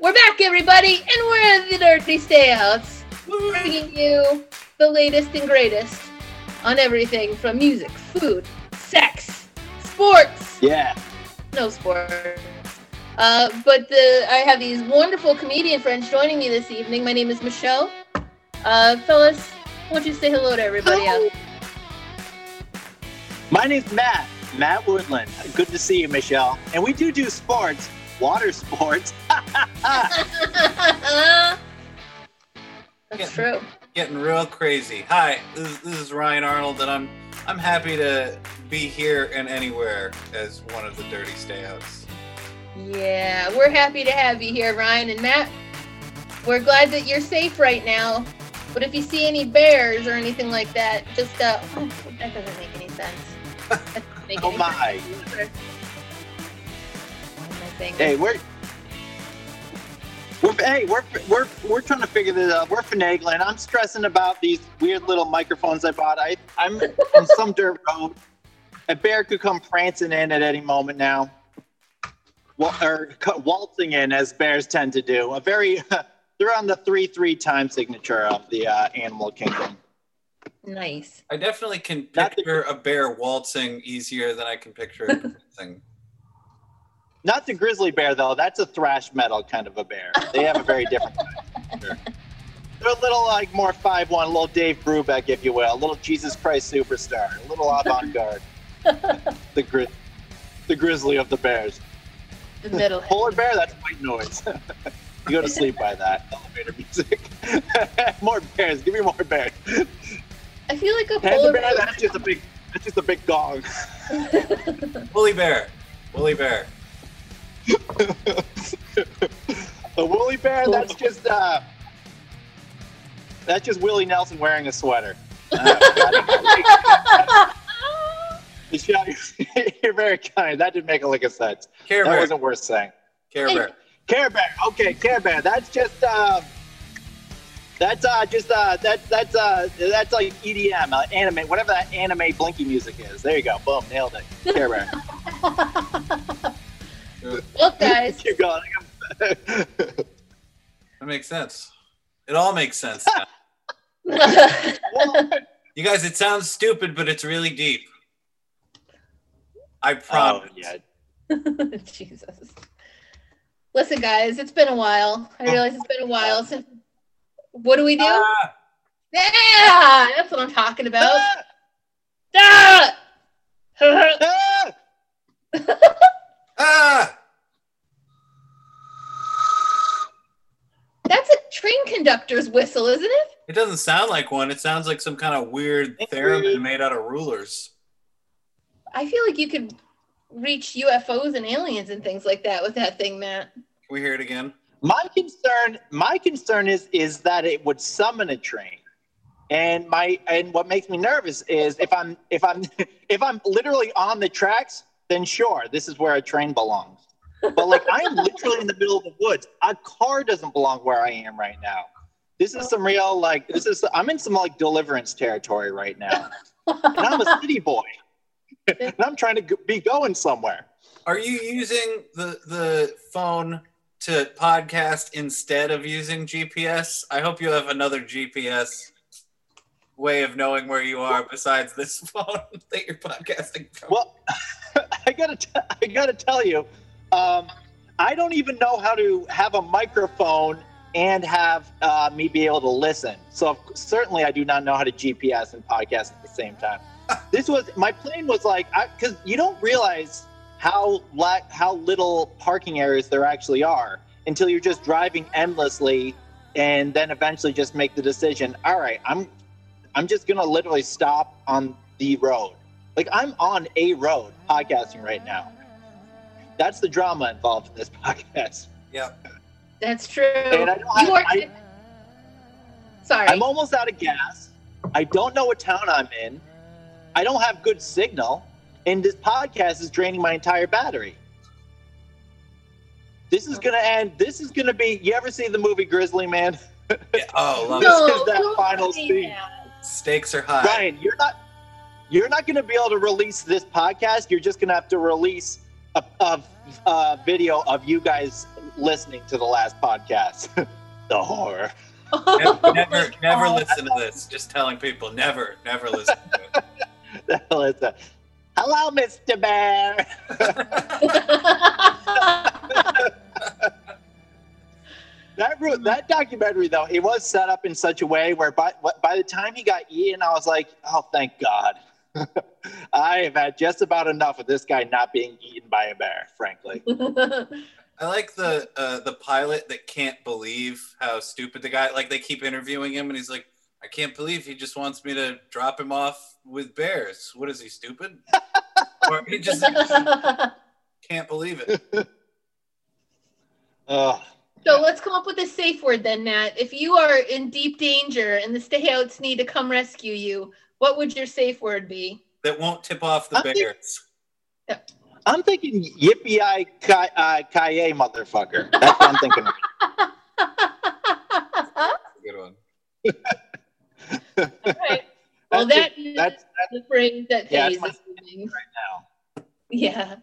We're back, everybody, and we're at the Dirty Stayouts, bringing you the latest and greatest on everything from music, food, sex, sports. Yeah. No sports. Uh, but the, I have these wonderful comedian friends joining me this evening. My name is Michelle. Uh, fellas, why don't you say hello to everybody out My name's Matt. Matt Woodland. Good to see you, Michelle. And we do do sports, water sports. That's true. Getting real crazy. Hi, this, is- this is Ryan Arnold, and I'm I'm happy to be here and anywhere as one of the dirty stayouts. Yeah, we're happy to have you here, Ryan and Matt. We're glad that you're safe right now. But if you see any bears or anything like that, just uh, oh, that doesn't make any sense. That doesn't make Oh my. Why am I saying hey, we're we're hey, we're we're we're trying to figure this out. We're finagling. I'm stressing about these weird little microphones I bought. I I'm on some dirt road. A bear could come prancing in at any moment now. Or waltzing in as bears tend to do. A very they're on the three three time signature of the uh, animal kingdom. Nice. I definitely can Not the- picture a bear waltzing easier than I can picture a thing. Not the grizzly bear though. That's a thrash metal kind of a bear. They have a very different kind of bear. They're a little like more five one, a little Dave Brubeck, if you will, a little Jesus Christ superstar, a little avant garde. the gri- the grizzly of the bears. The middle. Polar bear, that's white noise. you go to sleep by that. Elevator music. more bears. Give me more bears. I feel like a Panda polar bear, that's just a big that's just a big gong. Woolly bear, woolly bear. a woolly bear, that's just uh that's just Willie Nelson wearing a sweater. Uh, you're very kind. That didn't make a lick of sense. Care That bear, wasn't worth saying. care bear. Care Bear. Okay, Care Bear. That's just um, that's uh, just uh, that that's uh, that's like EDM, uh, anime, whatever that anime blinky music is. There you go. Boom, nailed it. Care Bear. well, guys, Keep going. That makes sense. It all makes sense. You guys, it sounds stupid, but it's really deep. I oh promise. yeah. Jesus. Listen, guys, it's been a while. I realize it's been a while since. What do we do? Ah, Yeah, that's what I'm talking about. Ah! Ah! Ah! That's a train conductor's whistle, isn't it? It doesn't sound like one. It sounds like some kind of weird It's theremin made out of rulers. I feel like you could reach UFOs and aliens and things like that with that thing, Matt. Can we hear it again? My concern, my concern is is that it would summon a train, and my and what makes me nervous is if I'm if I'm if I'm literally on the tracks, then sure, this is where a train belongs. But like I am literally in the middle of the woods. A car doesn't belong where I am right now. This is some real like this is I'm in some like deliverance territory right now, and I'm a city boy, and I'm trying to be going somewhere. Are you using the the phone to podcast instead of using GPS? I hope you have another GPS way of knowing where you are besides this phone that you're podcasting from. Well, I gotta, t- I gotta tell you, um, I don't even know how to have a microphone and have uh, me be able to listen. So certainly, I do not know how to GPS and podcast at the same time. this was my plan was like, because you don't realize how la- how little parking areas there actually are until you're just driving endlessly, and then eventually just make the decision. All right, I'm, I'm just gonna literally stop on the road. Like I'm on a road podcasting right now. That's the drama involved in this podcast. yeah. That's true. And I don't you have- are. I- Sorry. I'm almost out of gas. I don't know what town I'm in. I don't have good signal, and this podcast is draining my entire battery. This is gonna end. This is gonna be. You ever see the movie Grizzly Man? Yeah. Oh, love This it. is that final scene. that. Stakes are high. Ryan, you're not. You're not gonna be able to release this podcast. You're just gonna have to release a, a, a video of you guys listening to the last podcast. the horror. Never, never, never listen to this. Just telling people, never, never listen to it. The hell is that? Hello, Mr. Bear. That ru- that documentary though, it was set up in such a way where by by the time he got eaten, I was like, oh, thank God. I have had just about enough of this guy not being eaten by a bear, frankly. I like the uh, the pilot that can't believe how stupid the guy. Like they keep interviewing him, and he's like, "I can't believe he just wants me to drop him off with bears. What is he stupid?" or he just can't believe it. Ugh. So let's come up with a safe word then, Nat. If you are in deep danger and the stayouts need to come rescue you, what would your safe word be? That won't tip off the I think- bears. I'm thinking yippee i ki uh, kaye motherfucker. That's what I'm thinking. Good one. All right. Well, That's that is That's the phrase that Yeah, pays that's right now. Yeah.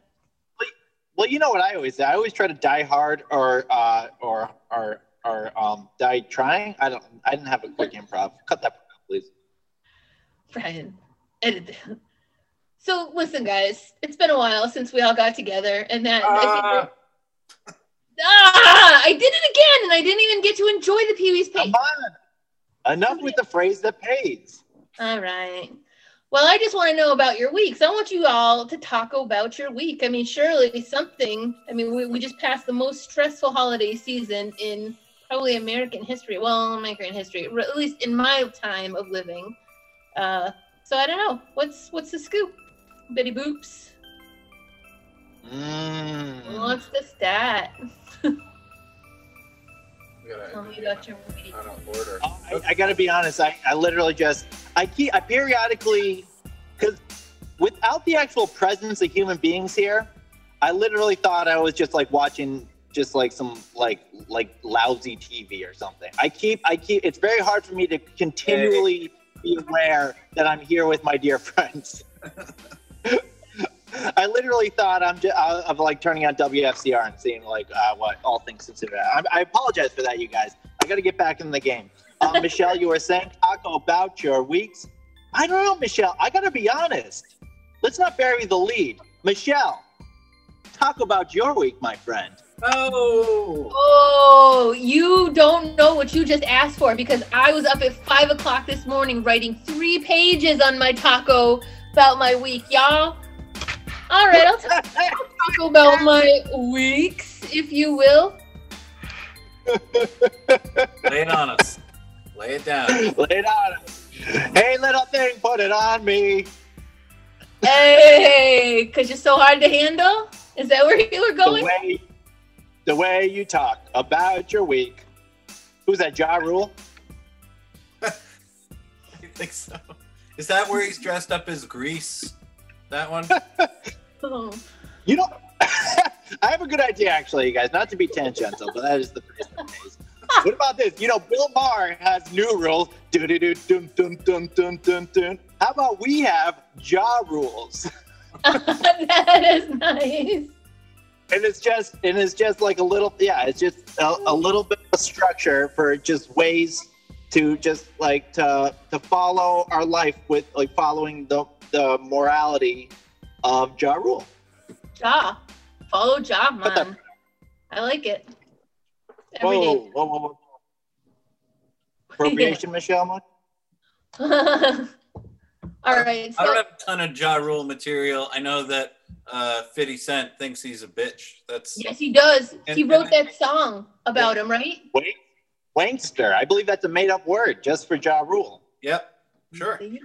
Well, you know what I always say. I always try to die hard or uh, or or or um, die trying. I don't. I didn't have a quick improv. Cut that part out, please. Brian, edit it. So listen, guys, it's been a while since we all got together, and that I think Ah, I did it again, and I didn't even get to enjoy the Pee Wee's Come on. Enough with the phrase that pays. All right. Well, I just want to know about your weeks. I want you all to talk about your week. I mean, surely something. I mean, we, we just passed the most stressful holiday season in probably American history. Well, American history, at least in my time of living. Uh, so I don't know. What's what's the scoop, Betty Boops? Mm. What's the stat? we gotta- Tell me about your week. Out of order. Oh, I, I gotta be honest. I, I literally just I keep I periodically because without the actual presence of human beings here, I literally thought I was just like watching just like some like like lousy TV or something. I keep I keep it's very hard for me to continually be aware that I'm here with my dear friends. I literally thought I'm just of like turning on WFCR and seeing like uh, what all things considered. I, I apologize for that, you guys. I got to get back in the game. Um, Michelle, you were saying Taco about your weeks. I don't know, Michelle. I got to be honest. Let's not bury the lead. Michelle, talk about your week, my friend. Oh, Oh, you don't know what you just asked for because I was up at five o'clock this morning writing three pages on my taco about my week, y'all. All right, I'll talk, talk about my weeks, if you will. lay it on us. Lay it down. Lay it on. Hey, little thing, put it on me. Hey, because you're so hard to handle? Is that where you were The going? way, the way you talk about your week. Who's that, Ja Rule? You think so? Is that where he's dressed up as Grease? That one? Oh. You know, I have a good idea, actually, you guys. Not to be tangential, but that is the phrase that pays. What about this? You know, Bill Maher has new rules. Do do do. How about we have Ja Rules? that is nice. And it's just, and it's just like a little, yeah, it's just a, a little bit of structure for just ways to just like to to follow our life with like following the the morality of Ja Rule. Ja. Follow Ja, man. I like it. Every Whoa, day. whoa, whoa, whoa. Appropriation, Michelle. Much? All right. I don't have a ton of Ja Rule material. I know that uh, 50 Cent thinks he's a bitch. That's yes, he does. And- he wrote and- that song about him, right? Wait, wankster. I believe that's a made-up word just for Ja Rule. yep, sure. You-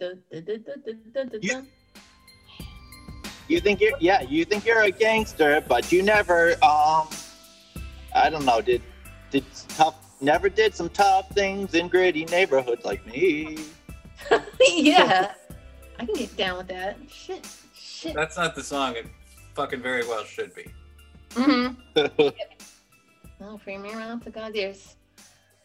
da. You think you're, yeah, you think you're a gangster, but you never, um, I don't know, did did tough, never did some tough things in gritty neighborhoods like me. yeah. I can get down with that. Shit. Shit. That's not the song. It fucking very well should be. Mm-hmm. Oh, free me around to God's ears.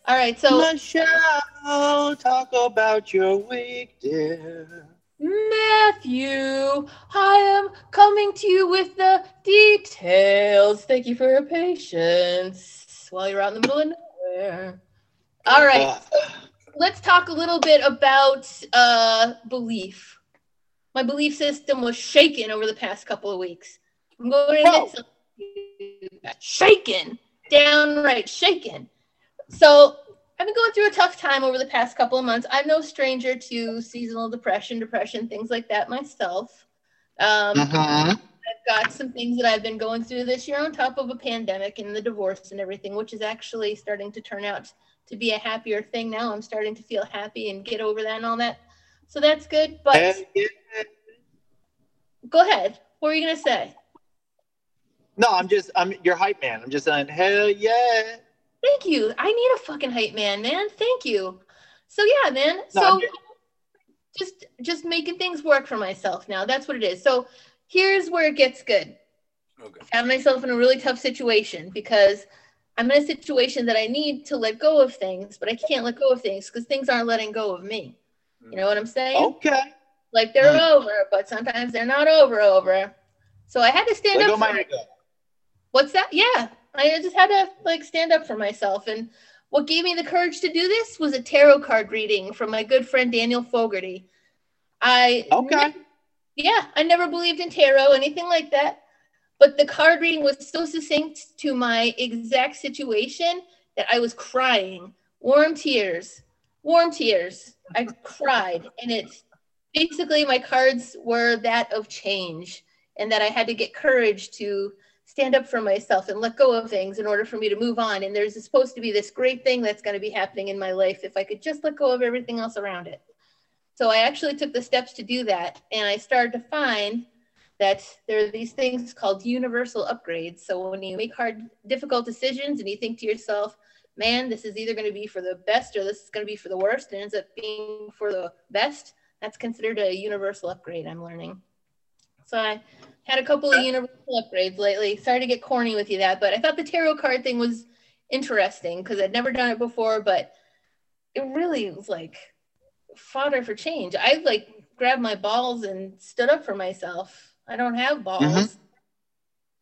All right, so Michelle, talk about your week, dear. Matthew, I am coming to you with the details. Thank you for your patience while you're out in the middle of nowhere. All right, let's talk a little bit about uh, belief. My belief system was shaken over the past couple of weeks. I'm going to admit something. Shaken, downright shaken. So I've been going through a tough time over the past couple of months. I'm no stranger to seasonal depression, depression, things like that myself. Um, mhm. I've got some things that I've been going through this year on top of a pandemic and the divorce and everything, which is actually starting to turn out to be a happier thing now. I'm starting to feel happy and get over that and all that. So that's good. But go ahead. What were you gonna say? No, I'm just I'm your hype man. I'm just saying hell yeah. Thank you. I need a fucking hype man, man. Thank you. So yeah, man. So just- just making things work for myself now. That's what it is. So here's where it gets good. Okay. found myself in a really tough situation because I'm in a situation that I need to let go of things, but I can't let go of things because things aren't letting go of me. You know what I'm saying? Okay. Like they're Mm. over, but sometimes they're not over over. So I had to stand Let up go my- ego. What's that? Yeah. I just had to like stand up for myself. And what gave me the courage to do this was a tarot card reading from my good friend Daniel Fogarty. I Okay. yeah, I never believed in tarot, anything like that. But the card reading was so succinct to my exact situation that I was crying, warm tears, warm tears. I cried, and it's basically my cards were that of change, and that I had to get courage to stand up for myself and let go of things in order for me to move on. And there's supposed to be this great thing that's going to be happening in my life if I could just let go of everything else around it. So I actually took the steps to do that, and I started to find that there are these things called universal upgrades. So when you make hard, difficult decisions and you think to yourself, man, this is either going to be for the best or this is going to be for the worst, and ends up being for the best, that's considered a universal upgrade, I'm learning. So I had a couple of universal upgrades lately. Sorry to get corny with you that, but I thought the tarot card thing was interesting because I'd never done it before, but it really was like fodder for change. I like grabbed my balls and stood up for myself. I don't have balls, Mhm.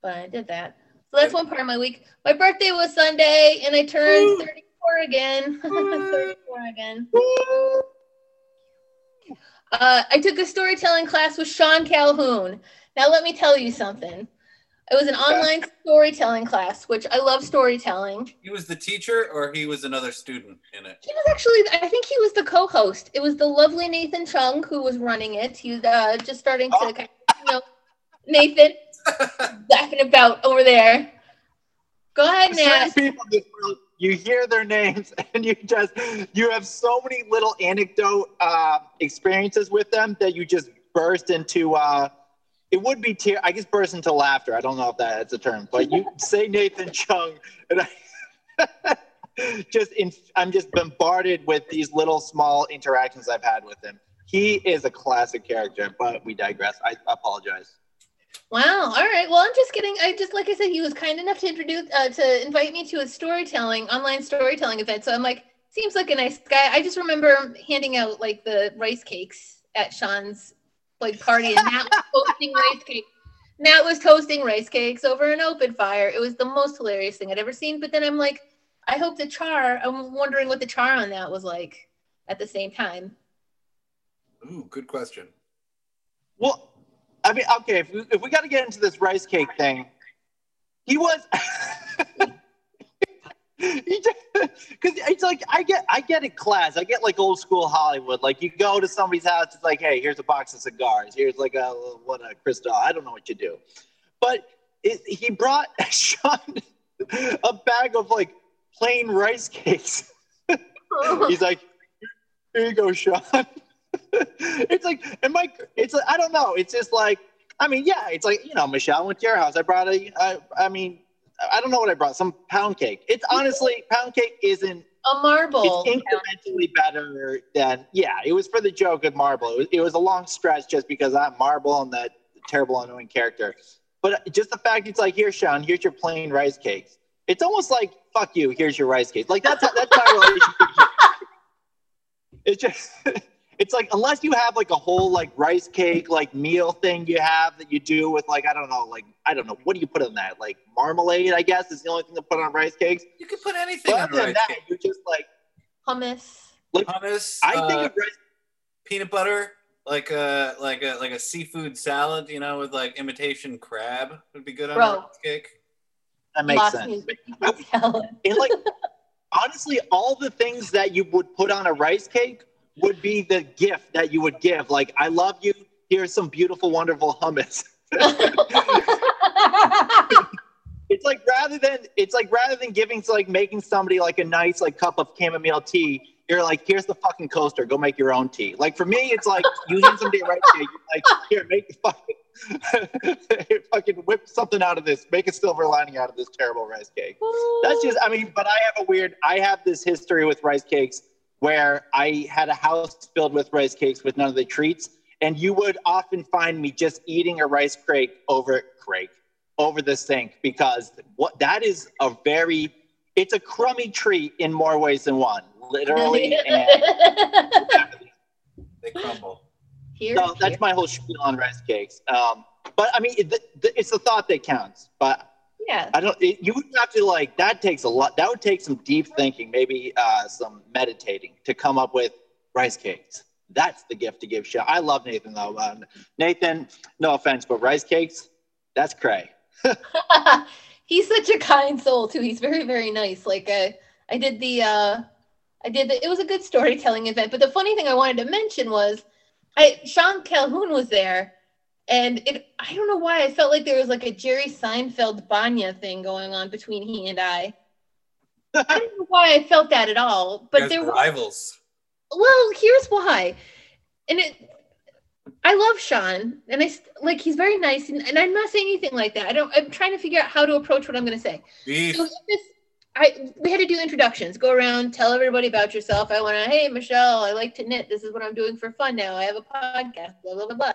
but I did that. So that's one part of my week. My birthday was Sunday, and I turned 34 again. 34 again. Uh, I took a storytelling class with Sean Calhoun. Now, let me tell you something. It was an online storytelling class, which I love storytelling. He was the teacher, or he was another student in it. He was actually, I think he was the co-host. It was the lovely Nathan Chung who was running it. He was uh, just starting to, Oh. kind of, you know, Nathan, laughing about over there. Go ahead, Certain Nat. people you hear their names and you just you have so many little anecdote uh, experiences with them that you just burst into uh, it would be tear I guess burst into laughter. I don't know if that's a term, but you say Nathan Chung and I just in I'm just bombarded with these little small interactions I've had with him. He is a classic character, but we digress. I apologize. Wow. All right. Well, I'm just kidding. I just, like I said, he was kind enough to introduce, uh, to invite me to a storytelling, online storytelling event. So I'm like, seems like a nice guy. I just remember handing out like the rice cakes at Sean's like party, and Matt was toasting rice cakes. Matt was toasting rice cakes over an open fire. It was the most hilarious thing I'd ever seen. But then I'm like, I hope the char. I'm wondering what the char on that was like at the same time. Ooh, good question. Well, I mean, okay, if we, if we got to get into this rice cake thing, he was. because it's like I get I get it class. I get like old school Hollywood. Like you go to somebody's house it's like hey here's a box of cigars. Here's like a what a crystal. I don't know what you do. But it, he brought Sean a bag of like plain rice cakes. He's like here you go Sean. It's like and Mike it's like I don't know. It's just like I mean yeah it's like you know Michelle went to your house. I brought a I, I mean I don't know what I brought some pound cake. It's honestly pound cake isn't a marble. it's incrementally better than yeah it was for the joke of marble. It was, it was a long stretch just because i'm marble and that terrible annoying character. But just the fact it's like here sean here's your plain rice cakes. It's almost like fuck you here's your rice cakes. Like that's that's my relationship it's just it's like unless you have like a whole like rice cake like meal thing you have that you do with like I don't know like I don't know what do you put in that like marmalade I guess is the only thing to put on rice cakes. You can put anything But on other than rice that, cake. you're just like Hummus. Hummus. I uh, think of rice. peanut butter, like a like a like a seafood salad, you know, with like imitation crab would be good on Bro. a rice cake. That makes Lost sense. me with. And like honestly, all the things that you would put on a rice cake would be the gift that you would give. Like, I love you. Here's some beautiful, wonderful hummus. It's like rather than it's like rather than giving to like making somebody like a nice like cup of chamomile tea, you're like, here's the fucking coaster, go make your own tea. Like for me, it's like you a rice cake, you're like, here, make the fucking fucking whip something out of this, make a silver lining out of this terrible rice cake. That's just, I mean, but I have a weird, I have this history with rice cakes where I had a house filled with rice cakes with none of the treats. And you would often find me just eating a rice cake over cake, over the sink because what that is a very, it's a crummy treat in more ways than one, literally. and They crumble. Here, so that's my whole spiel on rice cakes. Um, but I mean, it, the, the, it's the thought that counts. But yeah. I don't. It, you would have to like that takes a lot. That would take some deep thinking, maybe uh, some meditating to come up with rice cakes. That's the gift to give. Shit, I love Nathan though. Uh, Nathan, no offense, but rice cakes, that's cray. He's such a kind soul too. He's very, very nice. Like uh, I did the, uh, I did the. It was a good storytelling event. But the funny thing I wanted to mention was, I Sean Calhoun was there, and it. I don't know why I felt like there was like a Jerry Seinfeld Bania thing going on between he and I. I don't know why I felt that at all, but there was rivals. well, here's why. And it I love Sean and I like he's very nice and, and I'm not saying anything like that. I don't I'm trying to figure out how to approach what I'm going to say. Beef. So this I we had to do introductions. Go around, tell everybody about yourself. I want to, hey Michelle, I like to knit. This is what I'm doing for fun now. I have a podcast. Blah blah blah blah.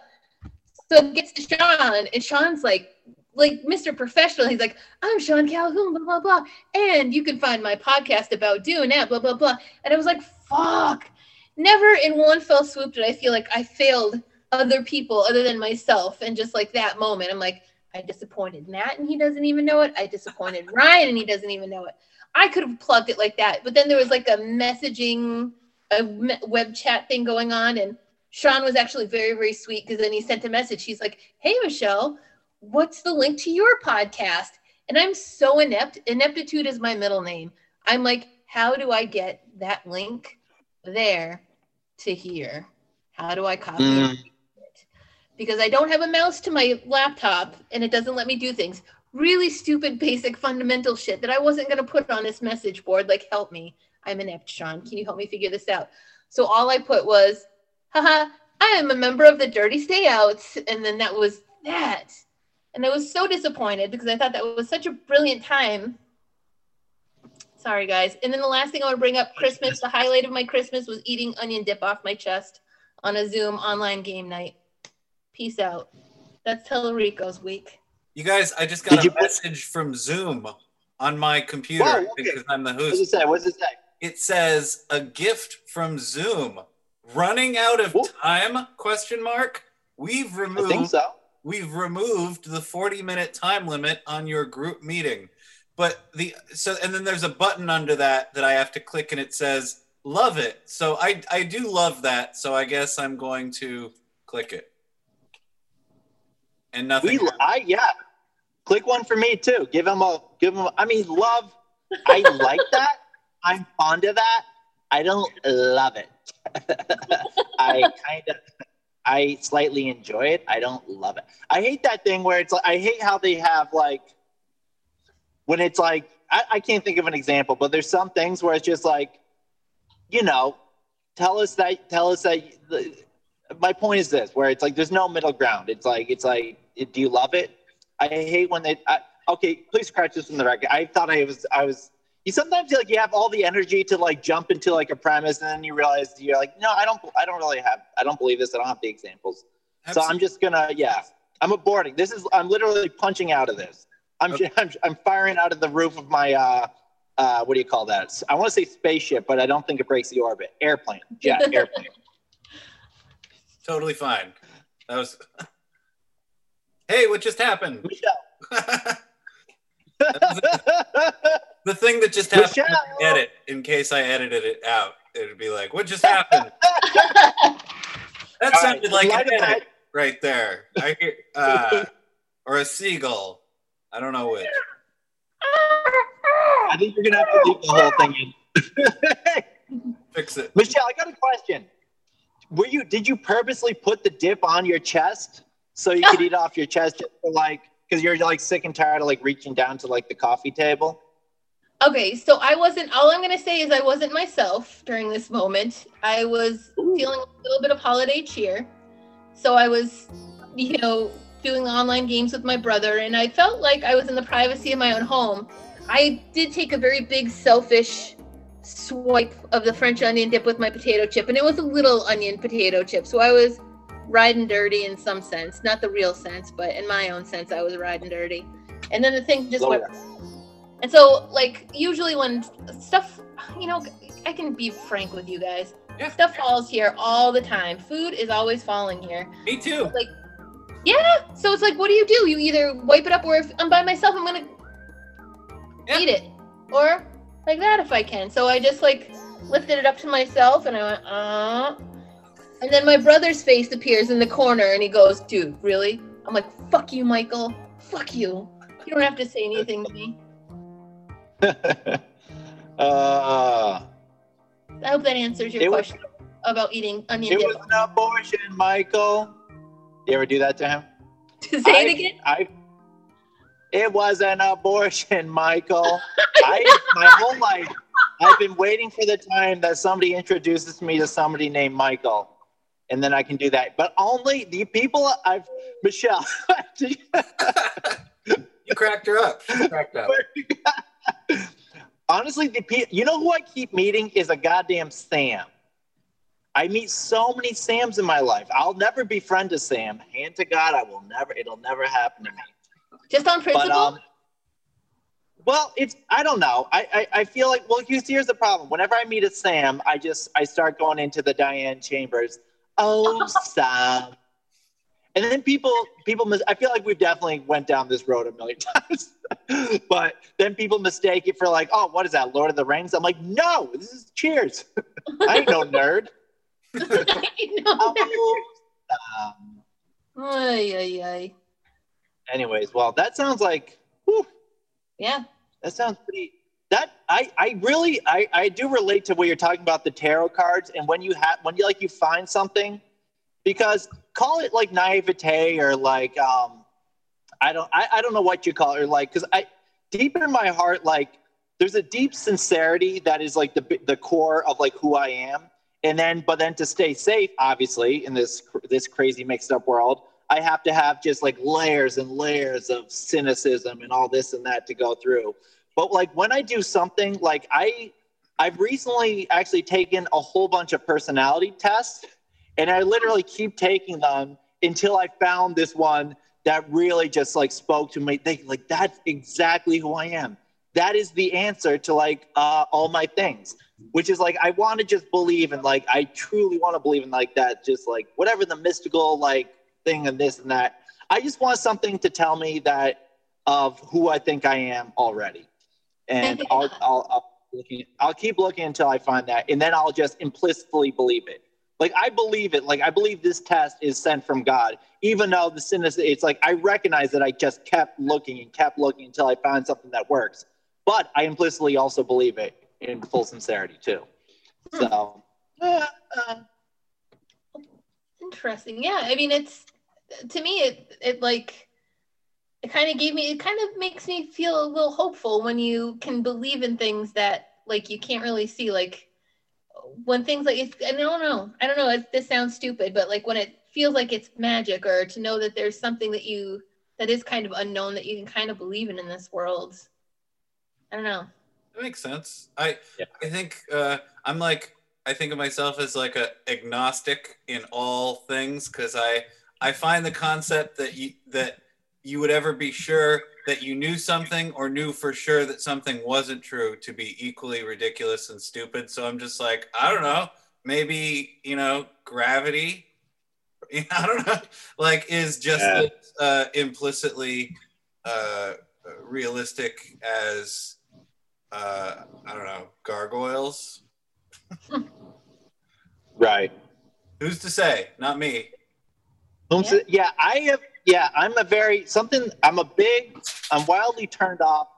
So it gets to Sean, and Sean's like, like Mr. Professional. He's like, I'm Sean Calhoun, blah blah blah, and you can find my podcast about doing that, blah blah blah. And I was like, fuck. Never in one fell swoop did I feel like I failed other people other than myself, and just like that moment, I'm like, I disappointed Matt, and he doesn't even know it. I disappointed Ryan, and he doesn't even know it. I could have plugged it like that, but then there was like a messaging, a web chat thing going on, and Sean was actually very, very sweet because then he sent a message. He's like, Hey, Michelle, what's the link to your podcast? And I'm so inept. Ineptitude is my middle name. I'm like, How do I get that link there to here? How do I copy Mm. it? Because I don't have a mouse to my laptop and it doesn't let me do things. Really stupid, basic, fundamental shit that I wasn't going to put on this message board. Like, help me. I'm inept, Sean. Can you help me figure this out? So all I put was, haha, I am a member of the Dirty Stayouts. And then that was that. And I was so disappointed because I thought that was such a brilliant time. Sorry, guys. And then the last thing I want to bring up Christmas, the highlight of my Christmas was eating onion dip off my chest on a Zoom online game night. Peace out. That's Telerico's week. You guys, I just got Did a you put- message from Zoom on my computer Wow, okay. because I'm the host. What does it say? What does it say? It says a gift from Zoom. Running out of Ooh. time? Question mark. We've removed so. we've removed the 40 minute time limit on your group meeting. But the so and then there's a button under that that I have to click and it says love it. So I I do love that. So I guess I'm going to click it. And nothing. We, I yeah. Click one for me too. Give him a give him. A, I mean, love. I like that. I'm fond of that. I don't love it. I kind of. I slightly enjoy it. I don't love it. I hate that thing where it's like I hate how they have like when it's like I, I can't think of an example, but there's some things where it's just like, you know, tell us that tell us that my point is this where it's like there's no middle ground. It's like it's like do you love it? I hate when they I, okay, please scratch this from the record. I thought I was I was you sometimes like you have all the energy to like jump into like a premise and then you realize you're like, no, I don't I don't really have I don't believe this. I don't have the examples. So I'm just gonna yeah. I'm aborting. This is I'm literally punching out of this. I'm Okay. I'm, I'm firing out of the roof of my uh uh what do you call that? I want to say spaceship, but I don't think it breaks the orbit. Airplane. Jet, airplane. totally fine. That was. hey, what just happened? Michelle. the thing that just happened. Michelle. Edit in case I edited it out. It'd be like, what just happened? That sounded right, like light an a edit match. right there. I hear, uh, or a seagull. I don't know which. I think you're gonna have to leave the whole thing in. Fix it. Michelle, I got a question. Were you did you purposely put the dip on your chest so you could eat off your chest just for like because you're like sick and tired of like reaching down to like the coffee table? Okay, so I wasn't. All I'm gonna say is I wasn't myself during this moment. I was feeling a little bit of holiday cheer, so I was, you know, doing online games with my brother, and I felt like I was in the privacy of my own home. I did take a very big selfish swipe of the French onion dip with my potato chip, and it was a little onion potato chip, so I was riding dirty in some sense, not the real sense, but in my own sense, I was riding dirty. And then the thing just went and so, like, usually when stuff, you know, I can be frank with you guys. Yeah. Stuff falls here all the time. Food is always falling here. Me too. Like, yeah. So it's like, what do you do? You either wipe it up, or if I'm by myself, I'm gonna Yeah. eat it, or like that if I can. So I just like lifted it up to myself, and I went, uh. And then my brother's face appears in the corner, and he goes, "Dude, really?" I'm like, "Fuck you, Michael. Fuck you. You don't have to say anything to me." uh, I hope that answers your It was- question about eating onion it dip. was an abortion, Michael. You ever do that to him? To say I- it again. I. It was an abortion, Michael. I my whole life I've been waiting for the time that somebody introduces me to somebody named Michael, and then I can do that. But only the people I've Michelle. You cracked her up. She cracked up. Honestly, the pe- you know who I keep meeting is a goddamn Sam. I meet so many Sams in my life. I'll never befriend a Sam. Hand to God, I will never. It'll never happen to me. Just on principle. But um, well, it's I don't know. I, I I feel like well, here's here's the problem. Whenever I meet a Sam, I just I start going into the Diane Chambers. Oh. And then people people mis- I feel like we've definitely went down this road a million times. but then people mistake it for like, oh, what is that, Lord of the Rings? I'm like, no, this is Cheers. I ain't no nerd. no. Oh, Sam. Ay, ay, ay. Anyways, well, that sounds like whew, Yeah. That sounds pretty. That I I really I I do relate to what you're talking about the tarot cards and when you have when you like you find something, because call it like naivete or like um, I don't I, I don't know what you call it or like because I deep in my heart like there's a deep sincerity that is like the the core of like who I am and then but then to stay safe obviously in this this crazy mixed up world I have to have just like layers and layers of cynicism and all this and that to go through. But like when I do something like I I've recently actually taken a whole bunch of personality tests and I literally keep taking them until I found this one that really just like spoke to me. They like that's exactly who I am. That is the answer to like uh, all my things, which is like I want to just believe in like I truly want to believe in like that, just like whatever the mystical like thing and this and that. I just want something to tell me that of who I think I am already, and I'll I'll I'll, looking, I'll keep looking until I find that, and then I'll just implicitly believe it. Like I believe it. Like I believe this test is sent from God, even though the sin is. It's like I recognize that I just kept looking and kept looking until I found something that works. But I implicitly also believe it in full sincerity too. So. uh, uh, Interesting. Yeah. I mean, it's to me, it it like it kind of gave me. It kind of makes me feel a little hopeful when you can believe in things that like you can't really see. Like when things like it's, I don't know. I don't know. It, this sounds stupid, but like when it feels like it's magic, or to know that there's something that you that is kind of unknown that you can kind of believe in in this world. I don't know. That makes sense. I Yeah. I think uh, I'm like I think of myself as like a agnostic in all things because I I find the concept that you that you would ever be sure that you knew something or knew for sure that something wasn't true to be equally ridiculous and stupid. So I'm just like I don't know. Maybe you know gravity I don't know. Like, is just Yeah. as, uh, implicitly uh, realistic as uh, I don't know gargoyles? Right. Who's to say? Not me. Yeah, I have. Yeah, I'm a very something. I'm a big. I'm wildly turned off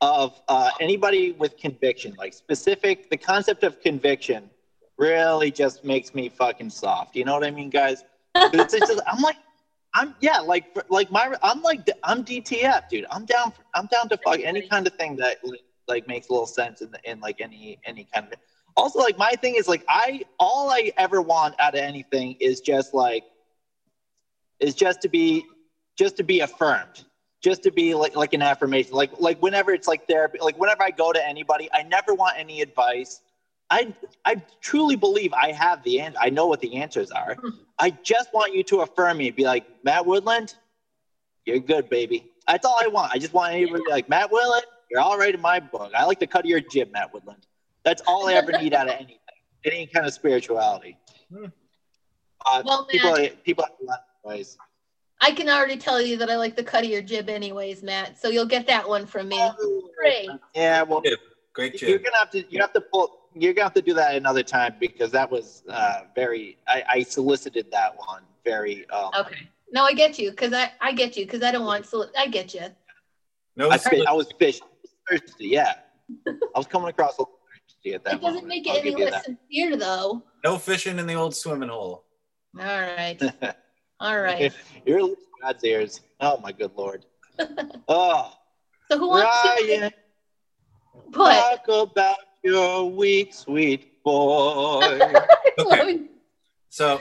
of uh, anybody with conviction. Like specific, the concept of conviction really just makes me fucking soft. You know what I mean, guys? It's just, I'm like, I'm yeah, like like my I'm like I'm DTF, dude. I'm down. For, I'm down to fuck any kind of thing that like makes a little sense in the, in like any any kind of. Also, like my thing is like I all I ever want out of anything is just like is just to be just to be affirmed just to be like like an affirmation. Like like whenever it's like therapy like whenever i go to anybody i never want any advice. I i truly believe i have the end i know what the answers are. I just want you to affirm me. Be like matt woodland you're good baby. That's all i want. I just want anybody to be like matt woodland you're all right in my book. I like the cut of your jib matt woodland. That's all i ever need out of anything any kind of spirituality. Hmm. uh, Well, people Matt- people have a lot of advice I can already tell you that I like the cut of your jib, anyways, Matt. So you'll get that one from me. Great. Yeah, well, Great you're gonna have to you have to pull you're gonna have to do that another time because that was uh, very I, I solicited that one very um, Okay. No, I get you because I I get you because I don't want. So I get you. No, I, fi- I was fishing I was thirsty yeah I was coming across a little thirsty at that It doesn't moment. make I'll it any less sincere, though. no fishing in the old swimming hole. All right. that. All right. you're losing God's ears oh my good lord oh So who wants to Ryan put? talk about your weak sweet boy Okay. So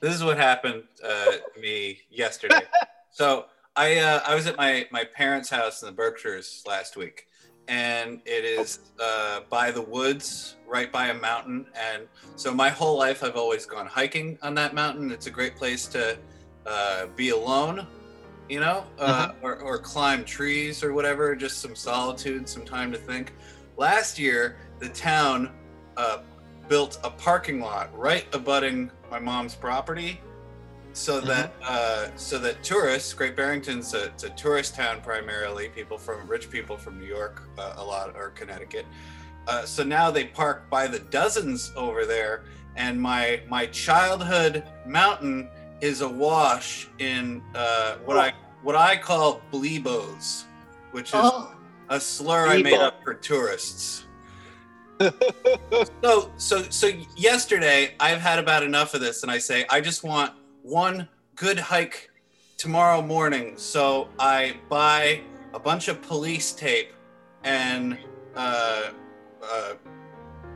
this is what happened uh, to me yesterday. so I uh, I was at my my parents' house in the Berkshires last week, and it is uh, by the woods, right by a mountain. And so my whole life, I've always gone hiking on that mountain. It's a great place to uh, be alone, you know, uh, or, or climb trees or whatever. Just some solitude, some time to think. Last year, the town uh, built a parking lot right abutting my mom's property so that uh, so that tourists great barrington's a, it's a tourist town primarily. People from rich people from new york uh, a lot or connecticut. Uh, so now they park by the dozens over there and my my childhood mountain is awash in uh, what i what i call blebos which is Oh, a slur I made up for tourists. so so so yesterday I've had about enough of this and I say I just want one good hike tomorrow morning. So I buy a bunch of police tape and uh, uh,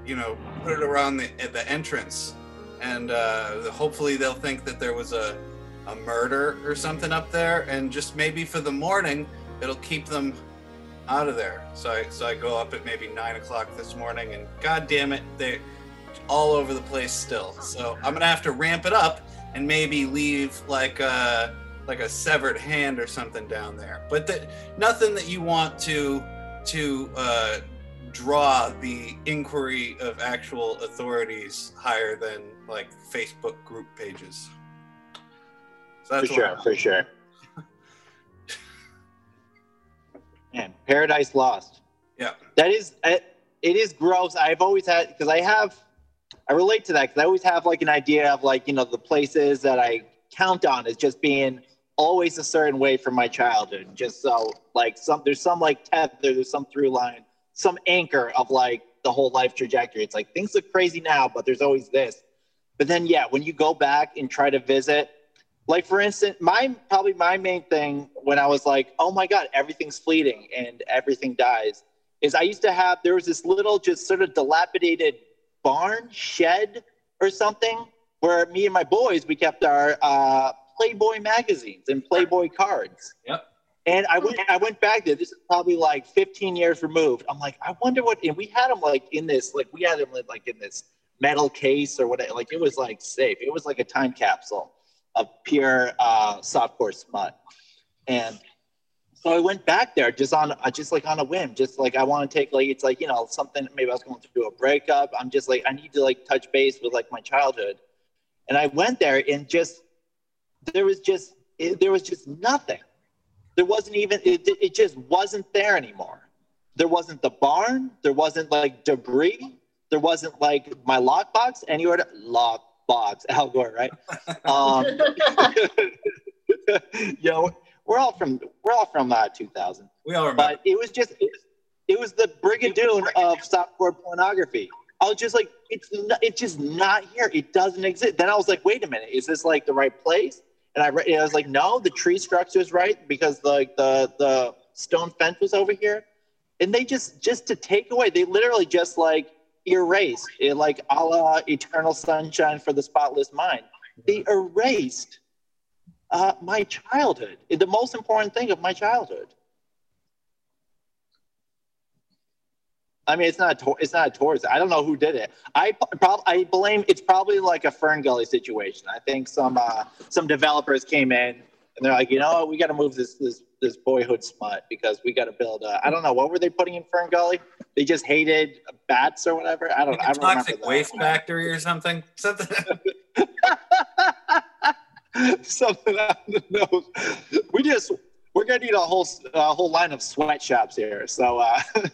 you know put it around the the entrance and uh, hopefully they'll think that there was a a murder or something up there and just maybe for the morning it'll keep them out of there. So I so I go up at maybe nine o'clock this morning, and god damn it, they're all over the place still. So I'm gonna have to ramp it up and maybe leave like a like a severed hand or something down there. But that nothing that you want to to uh, draw the inquiry of actual authorities higher than like Facebook group pages. So for sure for sure man paradise lost Yeah. that is it, it is gross i've always had because i have i relate to that because i always have like an idea of like you know the places that i count on as just being always a certain way from my childhood. Just so like some there's some like tether there's some through line some anchor of like the whole life trajectory. It's like things look crazy now but there's always this. But then yeah when you go back and try to visit like for instance my probably my main thing when i was like oh my god everything's fleeting and everything dies is i used to have there was this little just sort of dilapidated barn shed or something where me and my boys we kept our uh, playboy magazines and playboy cards. Yep. and i went i went back there. This is probably like 15 years removed. I'm like i wonder what and we had them like in this like we had them like in this metal case or whatever. Like it was like safe. It was like a time capsule of pure uh, softcore smut. And so I went back there just on, uh, just like on a whim, just like I want to take like it's like you know something. Maybe I was going through a breakup. I'm just like I need to like touch base with like my childhood. And I went there and just there was just it, there was just nothing. There wasn't even it, it just wasn't there anymore. There wasn't the barn. There wasn't like debris. There wasn't like my lockbox. Anywhere to lockbox. Al Gore, right? Um, you know, we're all from we're all from uh, 2000. We all remember. But it was just it was, it was the brigadoon of softcore pornography. I was just like, it's not, it's just not here. It doesn't exist. Then I was like, wait a minute, is this like the right place? And I, re- and I was like, no, the tree structure is right because like the the stone fence was over here, and they just just to take away, they literally just like erased it, like a la Eternal Sunshine for the Spotless Mind. They erased uh, my childhood, the most important thing of my childhood. I mean, it's not a, it's not a tourist. I don't know who did it. I probably I blame it's probably like a Fern Gully situation. I think some uh, some developers came in and they're like, you know, what? we got to move this this this boyhood smut because we got to build. I don't know what were they putting in Fern Gully. They just hated bats or whatever. I don't. Like I don't toxic remember waste factory or something. Something. Something I don't know. We just we're gonna need a whole a whole line of sweatshops here. So uh,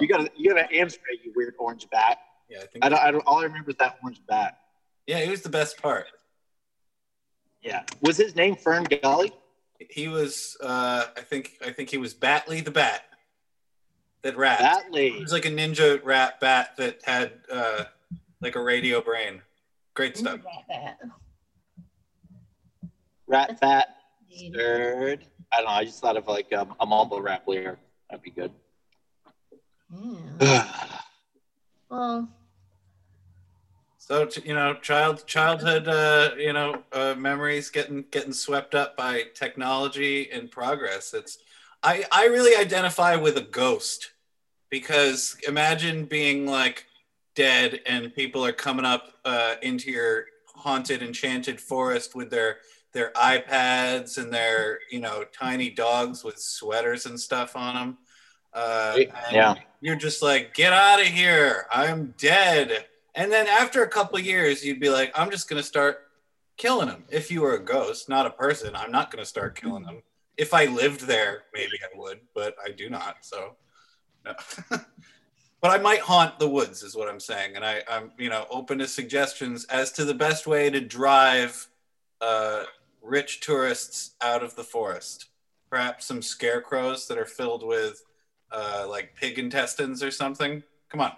you gotta you gotta answer it, you weird orange bat. Yeah, I think. I don't, I don't. All I remember is that orange bat. Yeah, he was the best part. Yeah. Was his name Fern Gully? He was. Uh, I think. I think he was Batley the Bat. That rat. He Batley. was like a ninja rat bat that had uh, like a radio brain. Great stuff. Rat fat Third. I don't know. I just thought of like um, a mumble rap lyric. That'd be good. Yeah. Well, So you know, child childhood, uh, you know, uh, memories getting getting swept up by technology and progress. It's I I really identify with a ghost because imagine being like dead and people are coming up uh, into your haunted enchanted forest with their their iPads and their you know tiny dogs with sweaters and stuff on them. Uh, Yeah. you're just like, get out of here! I'm dead. And then after a couple of years, you'd be like, I'm just gonna start killing them. If you were a ghost, not a person, I'm not gonna start killing them. If I lived there, maybe I would, but I do not. So, no. but I might haunt the woods, is what I'm saying, and I, I'm, you know, open to suggestions as to the best way to drive uh, rich tourists out of the forest. Perhaps some scarecrows that are filled with uh, like pig intestines or something. Come on.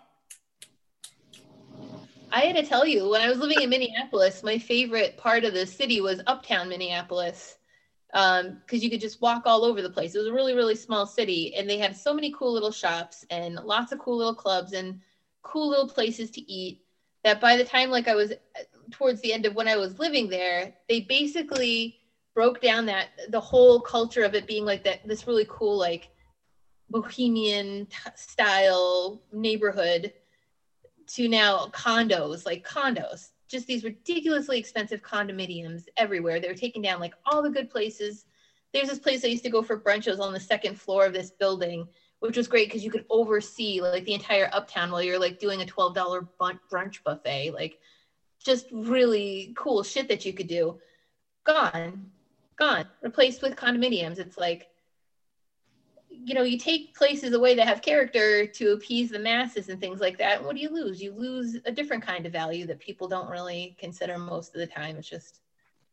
I had to tell you, when I was living in Minneapolis, my favorite part of the city was uptown Minneapolis. Um, because you could just walk all over the place. It was a really, really small city, and they had so many cool little shops and lots of cool little clubs and cool little places to eat. That by the time, like I was towards the end of when I was living there, they basically broke down that the whole culture of it being like that this really cool like bohemian t- style neighborhood to now condos, like condos, just these ridiculously expensive condominiums everywhere. They were taking down like all the good places. There's this place I used to go for brunch. It was on the second floor of this building, which was great because you could oversee like the entire uptown while you're like doing a $12 brunch buffet. Like just really cool shit that you could do. Gone, gone, replaced with condominiums. It's like, you know, you take places away that have character to appease the masses and things like that. What do you lose? You lose a different kind of value that people don't really consider most of the time. It's just,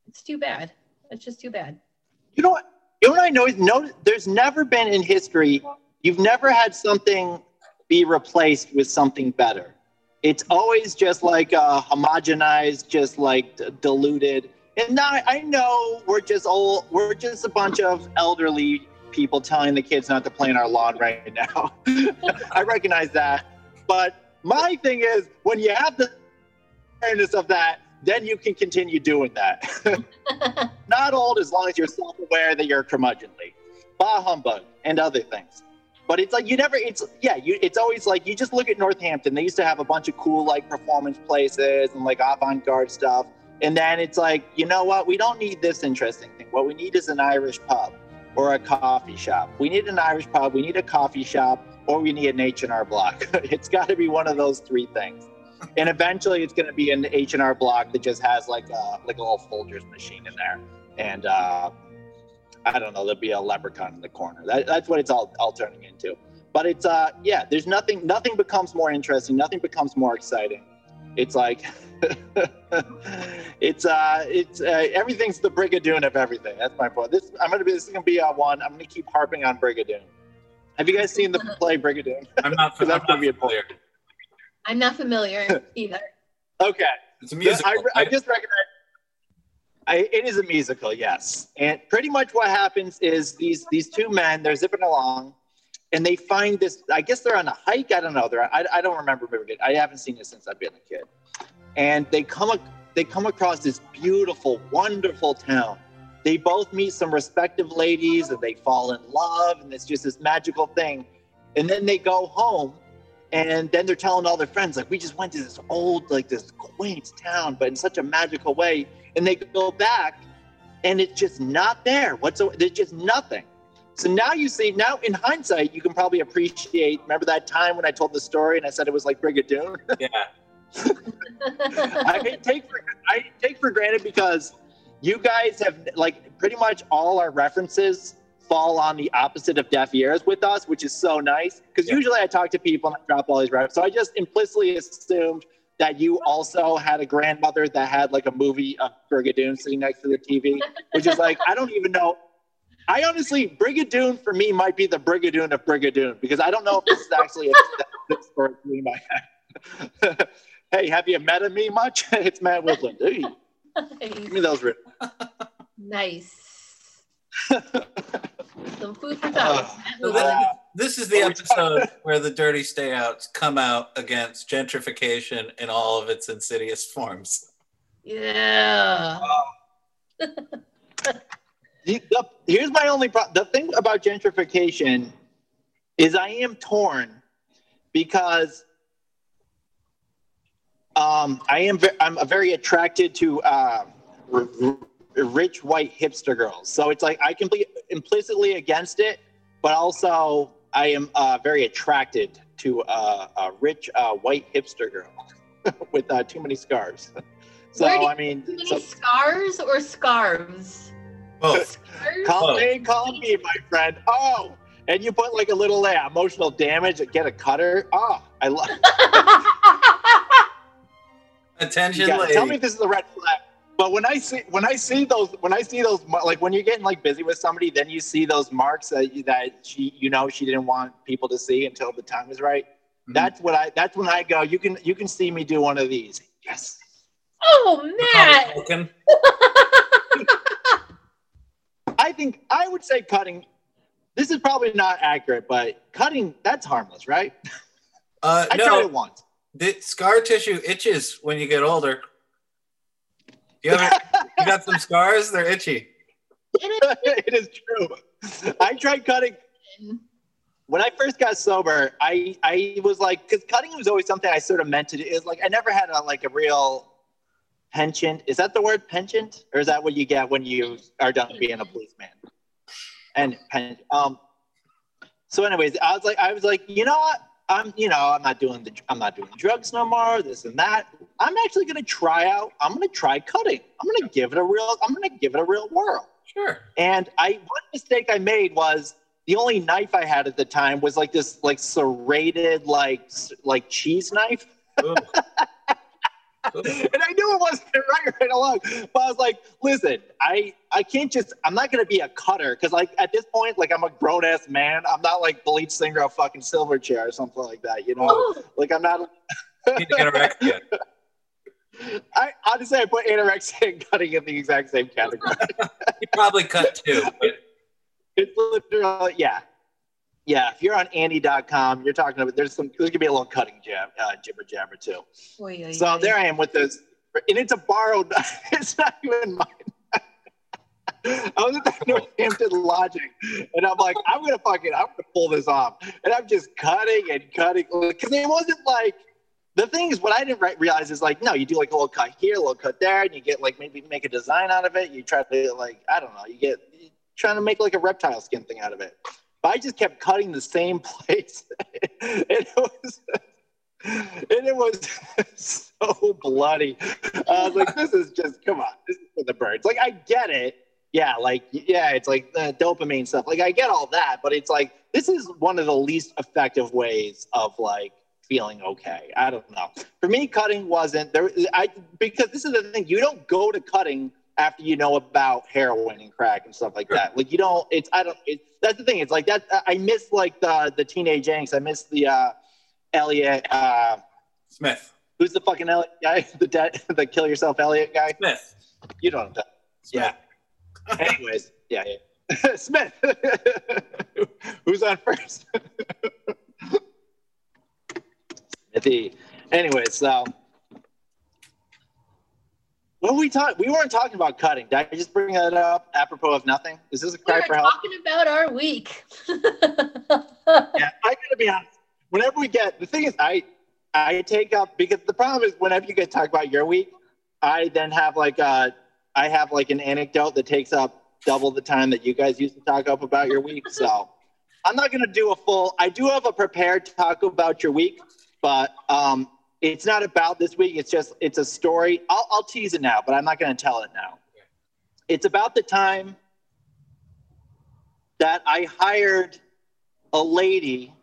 it's too bad. It's just too bad. You know what? You know what I know? No, there's never been in history. You've never had something be replaced with something better. It's always just like uh, homogenized, just like d- diluted. And now I know we're just old. We're just a bunch of elderly people telling the kids not to play in our lawn right now. I recognize that. But my thing is, when you have the awareness of that, then you can continue doing that. Not old as long as you're self-aware that you're curmudgeonly. Bah humbug and other things. But it's like you never. It's yeah. You. It's always like you just look at Northampton. They used to have a bunch of cool like performance places and like avant-garde stuff. And then it's like, you know what? We don't need this interesting thing. What we need is an Irish pub or a coffee shop. We need an Irish pub. We need a coffee shop, or we need an H and R Block. it's got to be one of those three things. And eventually, it's going to be an H and R Block that just has like a like a little Folgers machine in there. and uh, I don't know, there'll be a leprechaun in the corner. That, that's what it's all, all turning into. But it's uh, yeah, there's nothing. Nothing becomes more interesting. Nothing becomes more exciting. It's like. it's uh it's uh, everything's the brigadoon of everything that's my point this i'm gonna be this is gonna be uh, one i'm gonna keep harping on brigadoon have you guys seen the play brigadoon I'm not, I'm That's not gonna be a point. familiar. I'm not familiar either. okay It's a musical. I, I just recognize I, it is a musical, yes. And pretty much what happens is these these two men they're zipping along, and they find this. I guess they're on a hike. I don't know. They're I, I don't remember. I haven't seen it since I've been a kid. And they come they come across this beautiful, wonderful town. They both meet some respective ladies, and they fall in love, and it's just this magical thing. And then they go home and then they're telling all their friends like we just went to this old like this quaint town but in such a magical way. And they go back and it's just not there whatsoever there's just nothing. So now you see now in hindsight you can probably appreciate remember that time when i told the story and i said it was like brigadoon yeah. I take for I take for granted because you guys have like pretty much all our references fall on the opposite of deaf ears with us, which is so nice. Because Yeah. usually I talk to people and I drop all these references. So I just implicitly assumed that you also had a grandmother that had like a movie of Brigadoon sitting next to the TV, which is like I don't even know. I honestly, Brigadoon for me might be the Brigadoon of Brigadoon because I don't know if this is actually a this story in my head. hey, have you met me much? it's Matt Woodland. Hey, give me those written. nice. Some food for Uh, thought. So Matt Woodland. This is the episode where the dirty stayouts come out against gentrification in all of its insidious forms. yeah. The- the- here's my only problem. The thing about gentrification is I am torn because um, I am ve- I'm very attracted to uh, r- r- rich white hipster girls. So it's like I can be implicitly against it, but also I am uh, very attracted to uh, a rich uh, white hipster girl with uh, too many scars. So Where do you- I mean, Too many so, scars or scarves? Both. Scars? Call Oh. me, call me, my friend. Oh, and you put like a little uh, emotional damage. Get a cutter. Oh, I love. Attention, Yeah, lady. tell me if this is a red flag. But when I see when I see those when I see those like when you're getting like busy with somebody, then you see those marks that you, that she you know she didn't want people to see until the time is right. Mhm. That's what I. That's when I go. You can you can see me do one of these. Yes. oh, man. I think I would say cutting. This is probably not accurate, but cutting that's harmless, right? Uh, I tried it once. the scar tissue itches when you get older. You, you got some scars? They're itchy. it is true. I tried cutting when I first got sober. I I was like, because cutting was always something I sort of meant to do. Is like I never had a like a real penchant. Is that the word penchant, or is that what you get when you are done being a policeman? And um. So, anyways, I was like, I was like, you know what? I'm, you know, I'm not doing the, I'm not doing drugs no more. This and that. I'm actually gonna try out. I'm gonna try cutting. I'm gonna give it a real. I'm gonna give it a real whirl. Sure. And I one mistake I made was the only knife I had at the time was like this like serrated like like cheese knife. Ooh. Ooh. And I knew it wasn't right right along. But I was like, listen, I I can't just I'm not gonna be a cutter because like at this point, like I'm a grown ass man. I'm not like the lead singer of fucking Silverchair or something like that, you know? Oh, Like I'm not Need to get anorexia. I honestly I put anorexia and cutting in the exact same category. You probably cut too. But It's literally, yeah. Yeah, if you're on Andy.com, you're talking about, there's some, there's gonna be a little cutting jab, uh, jibber jabber too. oy, oy, So oy. there I am with this, and it's a borrowed, it's not even mine. I was at the Northampton lodging, and I'm like, I'm gonna fucking, I'm gonna pull this off, and I'm just cutting and cutting because it wasn't like the thing is what I didn't re- realize is like no, you do like a little cut here, a little cut there, and you get like maybe make a design out of it. You try to like I don't know, you get trying to make like a reptile skin thing out of it. I just kept cutting the same place, and it was. And it was so bloody. I was like, this is just, come on, this is for the birds. Like, I get it. yeah, like yeah, it's like uh, dopamine stuff. Like I get all that, but it's like this is one of the least effective ways of like feeling okay. I don't know. For me, cutting wasn't there. I because this is the thing. You don't go to cutting after you know about heroin and crack and stuff like that. Like you don't. It's I don't. It, that's the thing. It's like that. I miss like the the teenage angst. I miss the uh, Elliott uh, Smith. Who's the fucking Elliott guy? The dead, the kill yourself Elliott guy. Smith. You don't. Smith. Yeah. Anyways, yeah, yeah. Smith. Who's on first? Smithy. Anyways, so what we talking? We weren't talking about cutting. Did I just bring that up apropos of nothing? Is this a cry We're for help? talking about our week. yeah, I gotta be honest. Whenever we get the thing is, I I take up because the problem is whenever you get to talk about your week, I then have like a I have like an anecdote that takes up double the time that you guys used to talk up about your week. So I'm not gonna do a full. I do have a prepared talk about your week, but um, it's not about this week. It's just it's a story. I'll, I'll tease it now, but I'm not gonna tell it now. It's about the time that I hired a lady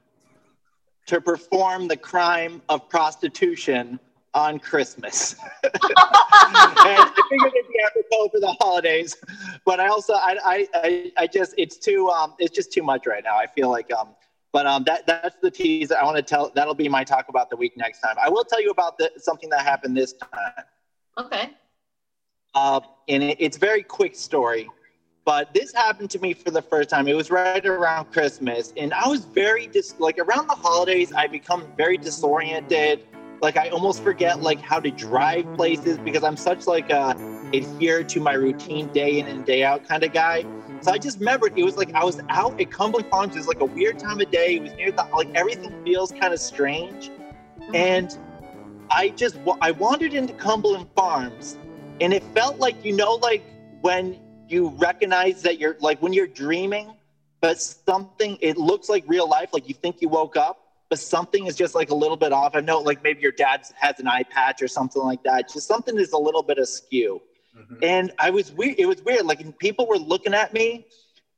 to perform the crime of prostitution on Christmas. and I figured it'd be apropos for the holidays, but I also I I I just it's too um it's just too much right now. I feel like um but um that that's the tease I want to tell. That'll be my talk about the week next time. I will tell you about the, something that happened this time. okay. Uh, and it, it's a very quick story, but this happened to me for the first time. It was right around Christmas, and I was very dis like around the holidays. I become very disoriented. Like I almost forget like how to drive places because I'm such like a adhere to my routine day in and day out kind of guy. So I just remembered it was like I was out at Cumberland Farms. It was like a weird time of day. It was near the like everything feels kind of strange, and I just I wandered into Cumberland Farms, and it felt like you know like when you recognize that you're like when you're dreaming, but something it looks like real life, like you think you woke up, but something is just like a little bit off. I know like maybe your dad has an eye patch or something like that. Just something is a little bit askew. Mhm. And I was weird. It was weird. Like people were looking at me,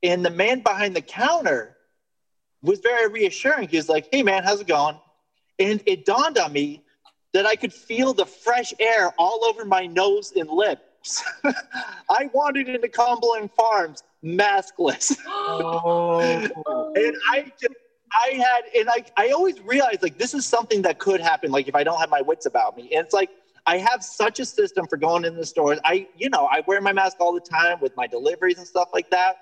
and the man behind the counter was very reassuring. He was like, "Hey, man, how's it going?" And it dawned on me that I could feel the fresh air all over my nose and lips. I wandered into Cumberland Farms maskless. Oh. and I just, I had, and I, I always realized like this is something that could happen. Like if I don't have my wits about me, and it's like I have such a system for going in the stores. I, you know, I wear my mask all the time with my deliveries and stuff like that.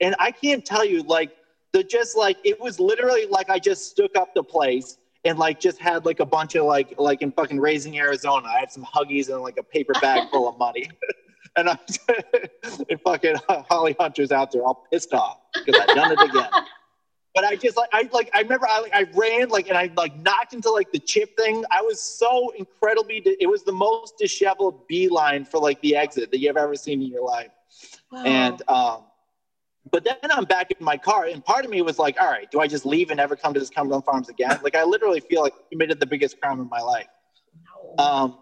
And I can't tell you, like, the just like it was literally like I just stuck up the place and like just had like a bunch of like like in fucking Raising Arizona. I had some huggies and like a paper bag full of money. and I and fucking Holly Hunter's out there all pissed off because I've done it again. But I just like I like I remember I like I ran like and I like knocked into like the chip thing. I was so incredibly it was the most disheveled beeline for like the exit that you've ever seen in your life. Wow. And um but then I'm back in my car and part of me was like, all right, do I just leave and never come to this Cumberland Farms again? Like I literally feel like I committed the biggest crime of my life. No. Um,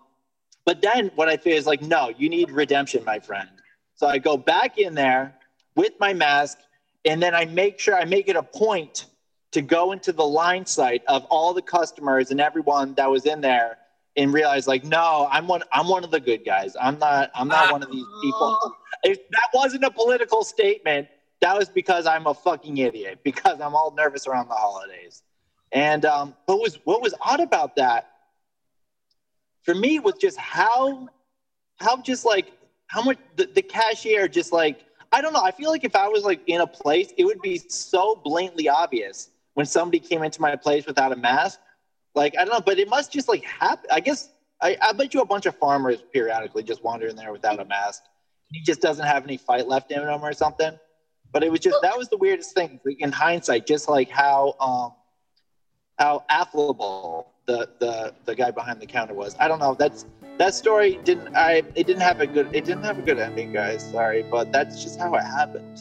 but then what I feel is like, no, you need redemption, my friend. So I go back in there with my mask, and then I make sure I make it a point to go into the line site of all the customers and everyone that was in there and realize like, no, I'm one I'm one of the good guys. I'm not I'm not one of these people. If that wasn't a political statement, that was because I'm a fucking idiot because I'm all nervous around the holidays. And um, what was what was odd about that for me was just how how just like how much the, the cashier just like I don't know. I feel like if I was like in a place, it would be so blatantly obvious when somebody came into my place without a mask. Like I don't know, but it must just like happen. I guess I, I bet you a bunch of farmers periodically just wander in there without a mask. He just doesn't have any fight left in him or something. But it was just that was the weirdest thing like, in hindsight, just like how um how affable the the the guy behind the counter was. I don't know. That's that story didn't I it didn't have a good it didn't have a good ending, guys. Sorry, but that's just how it happened.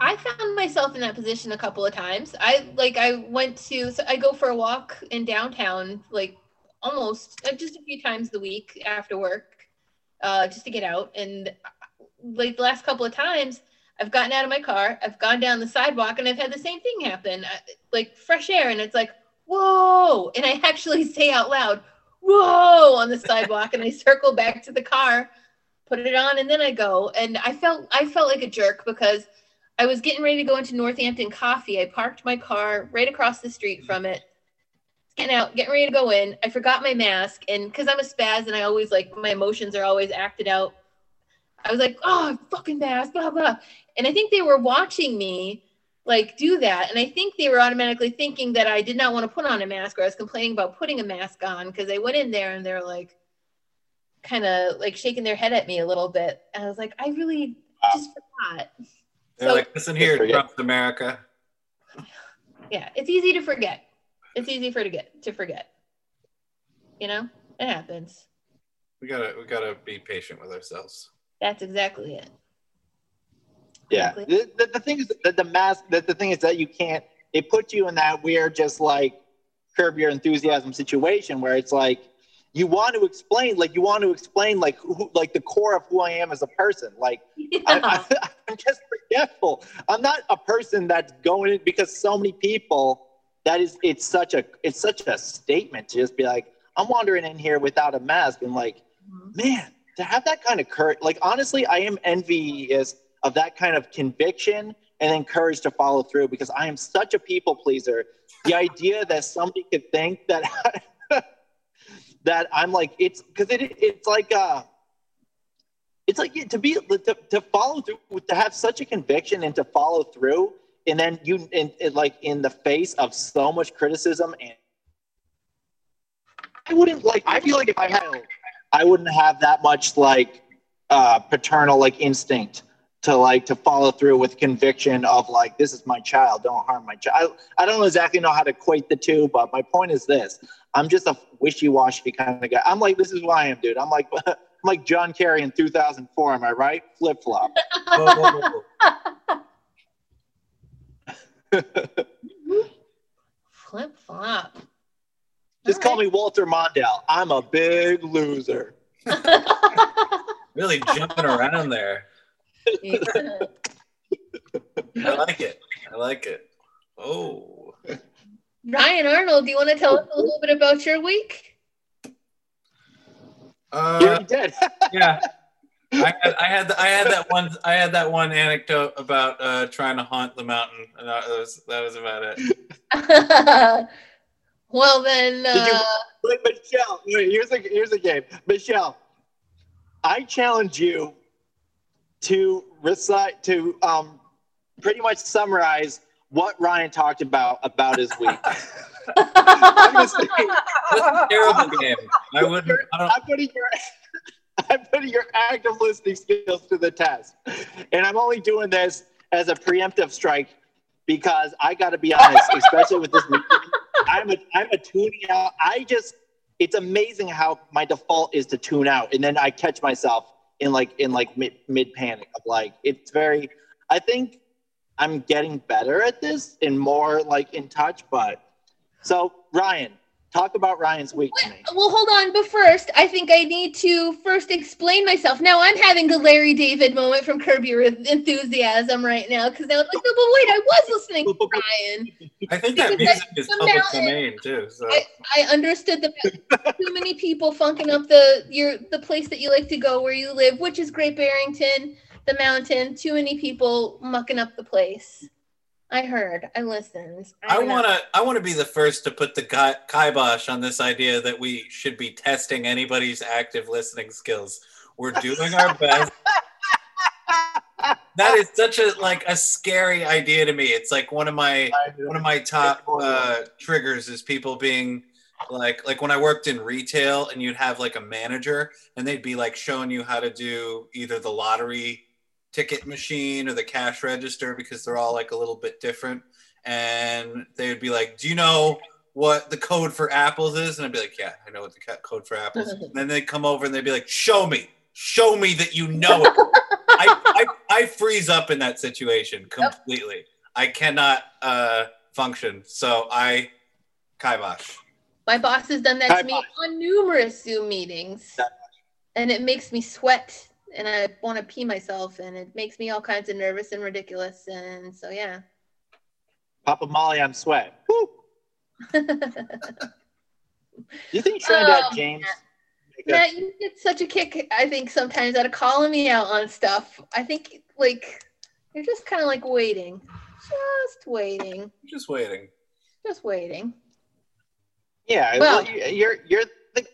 I found myself in that position a couple of times. I like I went to so I go for a walk in downtown like almost uh, just a few times a week after work, uh, just to get out. And like the last couple of times, I've gotten out of my car, I've gone down the sidewalk, and I've had the same thing happen, I, like fresh air, and it's like, whoa, and I actually say out loud, whoa, on the sidewalk, and I circle back to the car, put it on, and then I go, and I felt I felt like a jerk because I was getting ready to go into Northampton Coffee. I parked my car right across the street from it getting out, getting ready to go in. I forgot my mask, and because I'm a spaz and I always like my emotions are always acted out. I was like, oh, fucking mask, blah blah. And I think they were watching me like do that, and I think they were automatically thinking that I did not want to put on a mask, or I was complaining about putting a mask on because they went in there and they're like, kind of like shaking their head at me a little bit, and I was like, I really just forgot. They're So- like, listen here, Forget. Trump's America. Yeah, it's easy to forget. It's easy for to get to forget. You know, it happens. We gotta we gotta be patient with ourselves. That's exactly it. Yeah. The, the, the thing is that the mask, that the thing is that you can't, it puts you in that weird, just like curb your enthusiasm situation where it's like, you want to explain, like, you want to explain, like, who, like the core of who I am as a person. Like, Yeah. I, I'm just forgetful. I'm not a person that's going in because so many people, that is, it's such a, it's such a statement to just be like, I'm wandering in here without a mask and like, mm-hmm. man, to have that kind of courage, like honestly, I am envious of that kind of conviction and then courage to follow through because I am such a people pleaser. The idea that somebody could think that that I'm like it's because it it's like uh it's like to be to, to follow through to have such a conviction and to follow through and then you in, in like in the face of so much criticism and I wouldn't like I feel like if I had I wouldn't have that much like uh paternal like instinct to like to follow through with conviction of like this is my child don't harm my child I, I don't exactly know how to equate the two but my point is this i'm just a wishy-washy kind of guy i'm like this is who i am dude i'm like i'm like john kerry in 2004 am i right flip-flop Whoa, whoa, whoa. Flip flop. just call me walter mondale i'm a big loser Really jumping around there. Me. I like it. I like it. Oh. Ryan Arnold, do you want to tell us a little bit about your week? you Uh, already did yeah. I had, I had I had that one I had that one anecdote about uh, trying to haunt the mountain, and that was that was about it. well then, Did you- uh, Michelle, here's a here's a game. Michelle, I challenge you to recite to um pretty much summarize what Ryan talked about about his week. I'm gonna That's a terrible game. I wouldn't. I don't. I'm putting your I'm putting your active listening skills to the test, and I'm only doing this as a preemptive strike because I got to be honest, especially with this. I'm a I'm a tuning out. I just it's amazing how my default is to tune out, and then I catch myself in like in like mid mid panic of like it's very. I think I'm getting better at this and more like in touch, but so Ryan, talk about Ryan's week to me. well, hold on. But first, I think I need to first explain myself. Now I'm having a Larry David moment from Curb Your Enthusiasm right now because I was like, no, but wait, I was listening to Ryan. I think that Because music is public mountain- domain too. So I, I understood the too many people funking up the your the place that you like to go where you live, which is Great Barrington, the mountain. Too many people mucking up the place. I heard. I listened. I want to. I want to be the first to put the ki- kibosh on this idea that we should be testing anybody's active listening skills. We're doing our best. that is such a like a scary idea to me. It's like one of my one of my top uh, triggers is people being like like when I worked in retail and you'd have like a manager and they'd be like showing you how to do either the lottery ticket machine or the cash register because they're all like a little bit different and they would be like do you know what the code for apples is and I'd be like yeah I know what the code for apples and then they'd come over and they'd be like show me show me that you know it I, I, I freeze up in that situation completely. I cannot uh, function. So I kibosh. My boss has done that to me on numerous Zoom meetings, Kibosh. and it makes me sweat and I want to pee myself, and it makes me all kinds of nervous and ridiculous. And so, yeah. Papa Molly on sweat. Woo! Do you think Trinidad Oh, James? make Matt, you get such a kick, I think, sometimes out of calling me out on stuff. I think, like, you're just kind of like waiting. Just waiting. Just waiting. Just waiting. Yeah, Well- well, you- you're you're the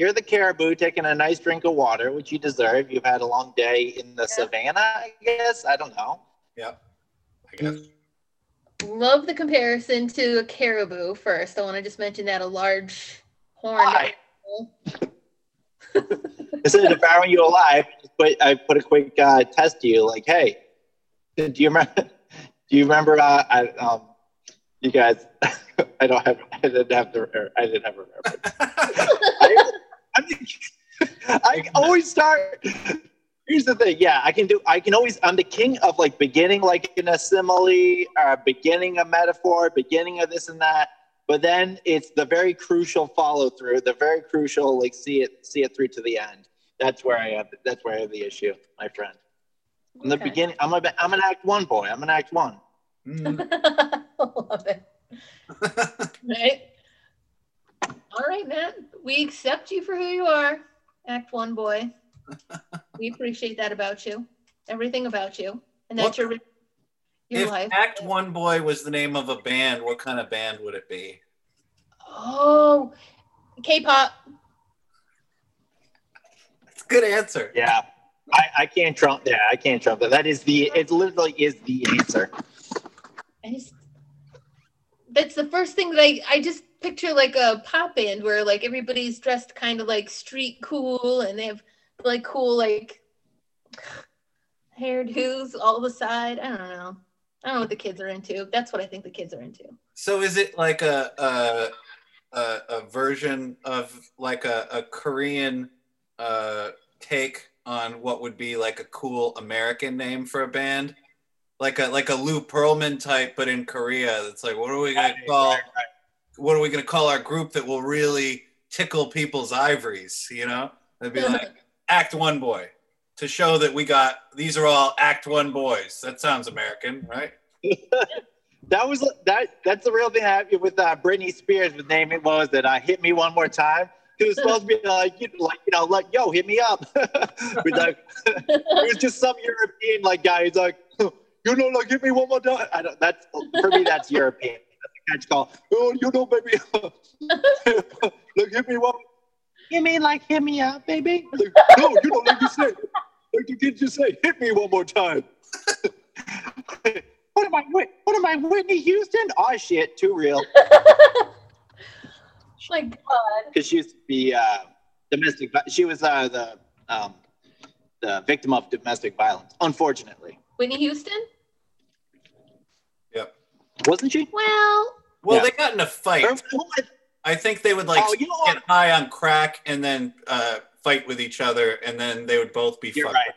you're the caribou taking a nice drink of water, which you deserve. You've had a long day in the savannah, I guess. I don't know. Yep. I guess. Love the comparison to a caribou first. I want to just mention that a large horned Why? Instead of devouring you alive, I put, I put a quick uh, test to you, like, hey, do you remember? Do you remember? Uh, I, um, you guys, I don't have. I didn't have the. I didn't have a reference. I, I, mean, I always start. Here's the thing. Yeah, I can do. I can always. I'm the king of like beginning, like in a simile, or beginning a metaphor, beginning of this and that. But then it's the very crucial follow through, the very crucial like see it, see it through to the end. That's where I have. That's where I have the issue, my friend. In the Okay. beginning, I'm a, I'm an act one boy. I'm an act one. Mm. Love it. Right? All right, man. We accept you for who you are, Act One boy. we appreciate that about you. Everything about you. And that's your your life. if life. Act One Boy was the name of a band, what kind of band would it be? Oh, K-pop. That's a good answer. Yeah, I, I can't trump. Yeah, I can't trump that. That is the. It literally is the answer. I just that's the first thing that I I just picture like a pop band where like everybody's dressed kind of like street cool and they have like cool like hairdos all the side. I don't know. I don't know what the kids are into. That's what I think the kids are into. So is it like a a, a, a version of like a, a Korean uh, take on what would be like a cool American name for a band? Like a like a Lou Pearlman type, but in Korea. It's like, what are we gonna call? What are we gonna call our group that will really tickle people's ivories? You know, it'd be like Act One Boy to show that we got these are all Act One boys. That sounds American, right? That was that. That's the real thing happened with uh, Britney Spears. The name it was that uh, hit me one more time. It was supposed to be like, you know, like you know, like yo, hit me up. But, like, it was just some European like guy. He's like, you know, like hit me one more time. I don't. That's for me. That's European. That's a catch call. Oh, you know, baby. like hit me one. You mean like hit me up, baby? Like, no, you know, like you say, like the kids just say, hit me one more time. what am I? What am I? Whitney Houston? Oh shit, too real. My God. Because she used to be uh, domestic. She was uh, the um, the victim of domestic violence. Unfortunately, Whitney Houston? Yep. wasn't she? Well, Well, Yeah. they got in a fight. I think they would like Oh, you know what? get high on crack and then uh, fight with each other, and then they would both be You're fucked. right.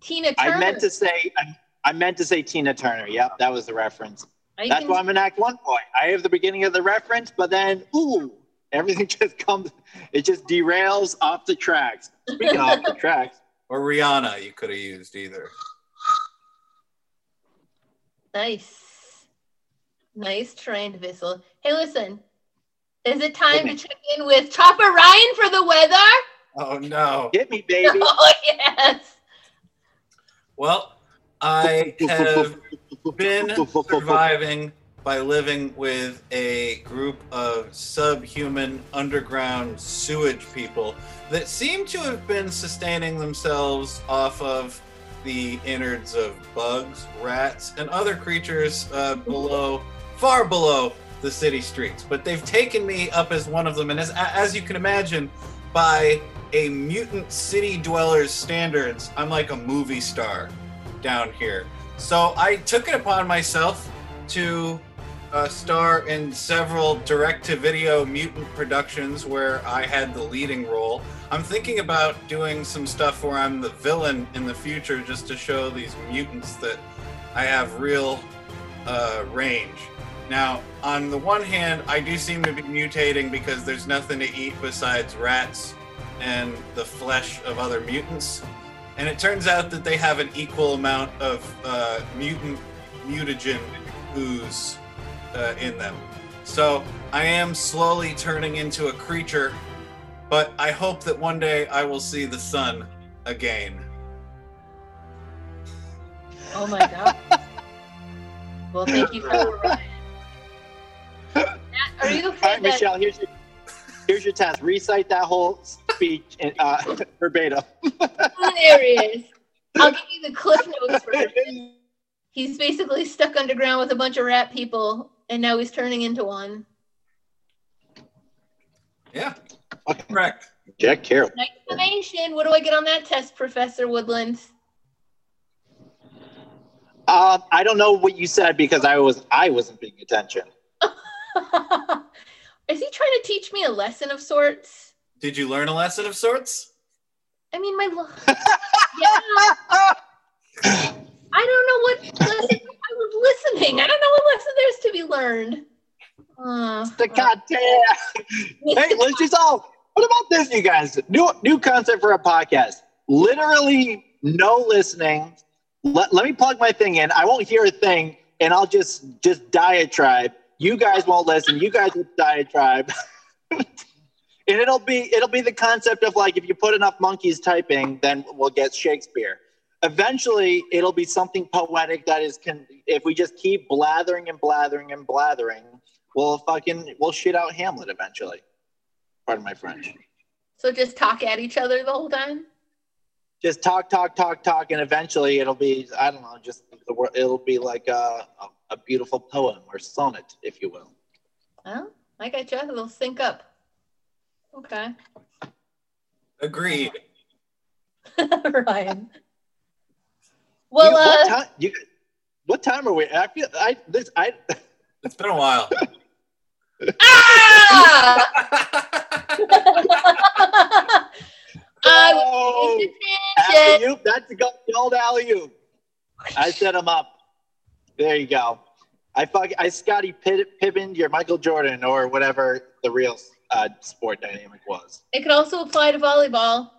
Tina Turner. I meant to say. I, I meant to say Tina Turner. Yep, that was the reference. I That's can- why I'm an Act One boy. I have the beginning of the reference, but then ooh, everything just comes. It just derails off the tracks. Speaking of off the tracks, Or Rihanna, you could have used either. Nice. Nice trained whistle. Hey, listen. Is it time to check in with Chopper Ryan for the weather? Oh no. Get me, baby. Oh, yes. Well, I have been surviving by living with a group of subhuman underground sewage people that seem to have been sustaining themselves off of the innards of bugs, rats, and other creatures uh, below, far below the city streets. But they've taken me up as one of them, and as as you can imagine, by a mutant city dweller's standards, I'm like a movie star down here. So I took it upon myself to uh, star in several direct-to-video mutant productions where I had the leading role. I'm thinking about doing some stuff where I'm the villain in the future, just to show these mutants that I have real uh, range. Now, on the one hand, I do seem to be mutating because there's nothing to eat besides rats and the flesh of other mutants. and it turns out that they have an equal amount of uh, mutant mutagen ooze uh, in them. So I am slowly turning into a creature, but I hope that one day I will see the sun again. Oh my god. well, thank you for the ride. Matt, Are you All okay right, that Michelle, here's your here's your test. Recite that whole speech in, uh, verbatim. hilarious? I'll give you the cliff notes version. He's basically stuck underground with a bunch of rat people, and now he's turning into one. Yeah, Okay. correct. Jack Carroll. Nice information. What do I get on that test, Professor Woodland? Um, I don't know what you said because I was I wasn't paying attention. Is he trying to teach me a lesson of sorts? Did you learn a lesson of sorts? I mean, my lo- yeah. I don't know what lesson I was listening. I don't know what lesson there's to be learned. Uh, the goddamn. Hey, let's just all. What about this, you guys? New new concept for a podcast. Literally no listening. Let, let me plug my thing in. I won't hear a thing, and I'll just just diatribe. You guys won't listen. You guys will diatribe. and it'll be it'll be the concept of like if you put enough monkeys typing, then we'll get Shakespeare. Eventually, it'll be something poetic that is can. If we just keep blathering and blathering and blathering, we'll fucking we'll shit out Hamlet eventually. Pardon my French. so just talk at each other the whole time. Just talk, talk, talk, talk, and eventually it'll be I don't know, just the word. It'll be like a, a, a beautiful poem or sonnet, if you will. Well, I got you. They'll sync up. Okay, Agreed. Ryan. Well, you, what uh, time? You, what time are we? I feel I this I. It's been a while. ah! I was Oh, alley-oop. That's a go- gold alley oop. I set him up. There you go. I fuck. I Scottie Pitt, Pippen, your Michael Jordan, or whatever the real uh, sport dynamic was. It could also apply to volleyball.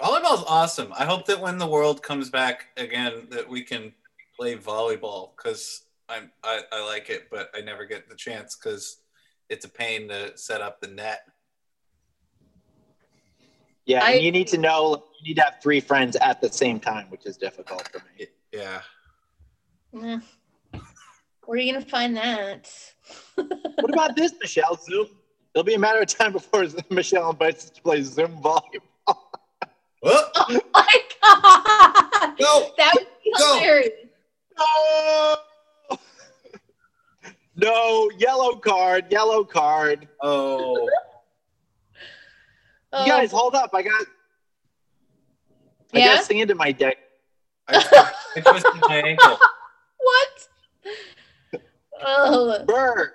Volleyball's awesome. I hope that when the world comes back again, that we can play volleyball because I'm I, I like it, but I never get the chance because it's a pain to set up the net. Yeah, I- and you need to know you need to have three friends at the same time, which is difficult for me. Yeah. Where are you gonna find that? What about this, Michelle? Zoom. It'll be a matter of time before Michelle invites us to play Zoom volleyball. Oh, my god! Go! That would be Go! hilarious. No! no, yellow card, yellow card. oh. Oh, You guys, hold up. I got I yeah? got sand in my deck. I, I twisted my ankle. what? Oh, Burr.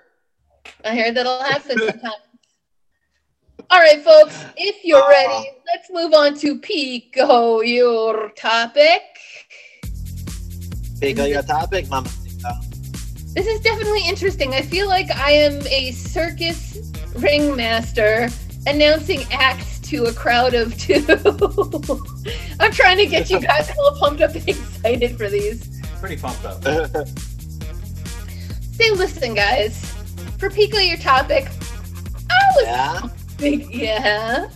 I heard that'll happen sometimes. All right, folks, if you're Aw. ready, let's move on to Pico, your topic. Pick up your topic, mama. This is definitely interesting. I feel like I am a circus ringmaster announcing acts to a crowd of two. I'm trying to get you guys all pumped up and excited for these. Pretty pumped up. Say, listen, guys, for Pico, your topic, I was yeah. big, yeah.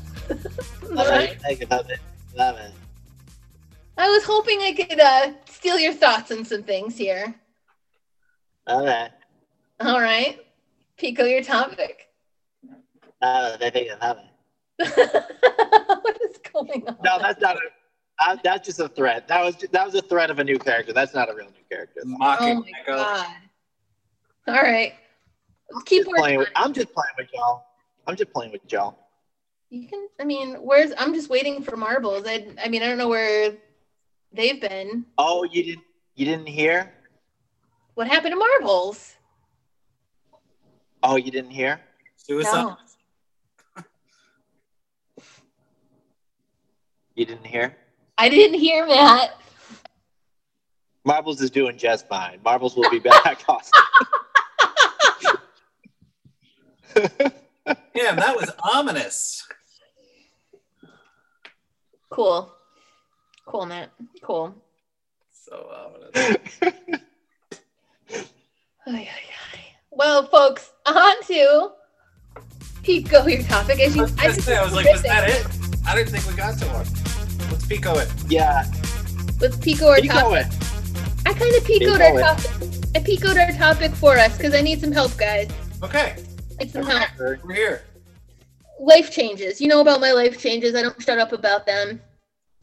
Love. I love it. Love it. I was hoping I could uh, steal your thoughts on some things here. All right. All right. Pico, your topic. Love it. I think I love it. what is going on? No, that's not a. Uh, that's just a threat. That was that was a threat of a new character. That's not a real new character. Oh my Echo. god! All right, let's keep playing with. I'm just playing with y'all. I'm just playing with y'all. You can. I mean, where's? I'm just waiting for marbles. I. I mean, I don't know where they've been. Oh, you didn't you didn't hear? What happened to marbles? Oh, you didn't hear? Suicide. No. You didn't hear? I didn't hear Matt. Marbles is doing just fine. Marbles will be back. awesome. Yeah, that was ominous. Cool. Cool, Matt. Cool. So ominous. Ay, ay, ay. Well, folks, on to Pico, your topic. As I was, gonna say, I was like, was that it? I didn't think we got to one. Let's pico it. Yeah. With Pico, our Pico topic. it. I kind of picoed Pico our it. topic. I picoed our topic for us because I need some help, guys. Okay, Need some help. we're here. Life changes. You know about my life changes. I don't shut up about them.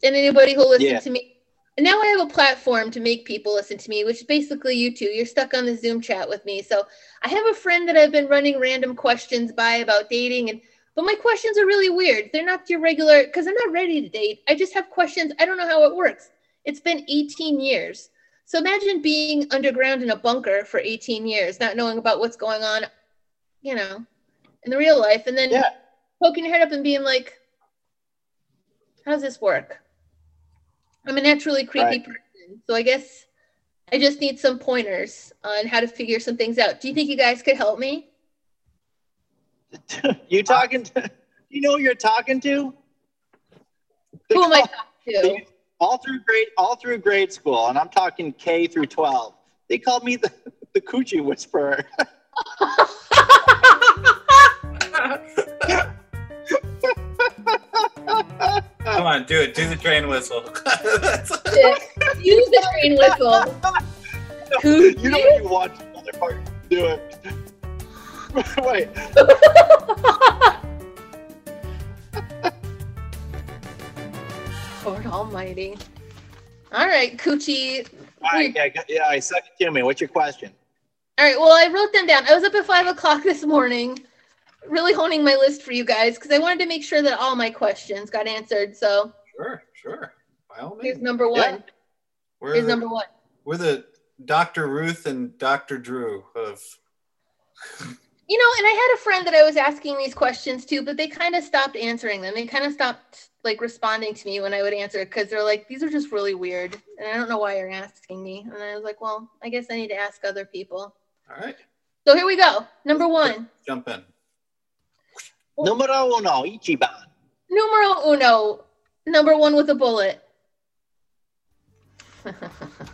And anybody who listens Yeah. to me. And now I have a platform to make people listen to me, which is basically you two. You're stuck on the Zoom chat with me. So I have a friend that I've been running random questions by about dating and but my questions are really weird. They're not your regular because I'm not ready to date. I just have questions. I don't know how it works. It's been 18 years. So imagine being underground in a bunker for 18 years, not knowing about what's going on, you know, in the real life, and then Yeah. poking your head up and being like, "How does this work?" I'm a naturally creepy Right. person, so I guess I just need some pointers on how to figure some things out. Do you think you guys could help me? you talking to, you know who you're talking to? They Who am I talking to? all through grade all through grade school, and I'm talking K through 12. They called me the, the coochie whisperer. Come on, do it. Do the train whistle. Use the train whistle. Coochie? you know when you watch motherfuckers do it. Wait, Lord Almighty. All right, Coochie. all right, yeah, yeah, I suck it to me. What's your question? All right, well, I wrote them down. I was up at five o'clock this morning, really honing my list for you guys because I wanted to make sure that all my questions got answered. So sure, sure. By all here's number one. Yeah. We're Here's the, number one. we're the Dr. Ruth and Dr. Drew of. You know, and I had a friend that I was asking these questions to, but they kind of stopped answering them. They kind of stopped like responding to me when I would answer because they're like, these are just really weird. And I don't know why you're asking me. And I was like, well, I guess I need to ask other people. All right, So here we go. Number one. jump in. Numero uno, Ichiban. Numero uno. Number one with a bullet.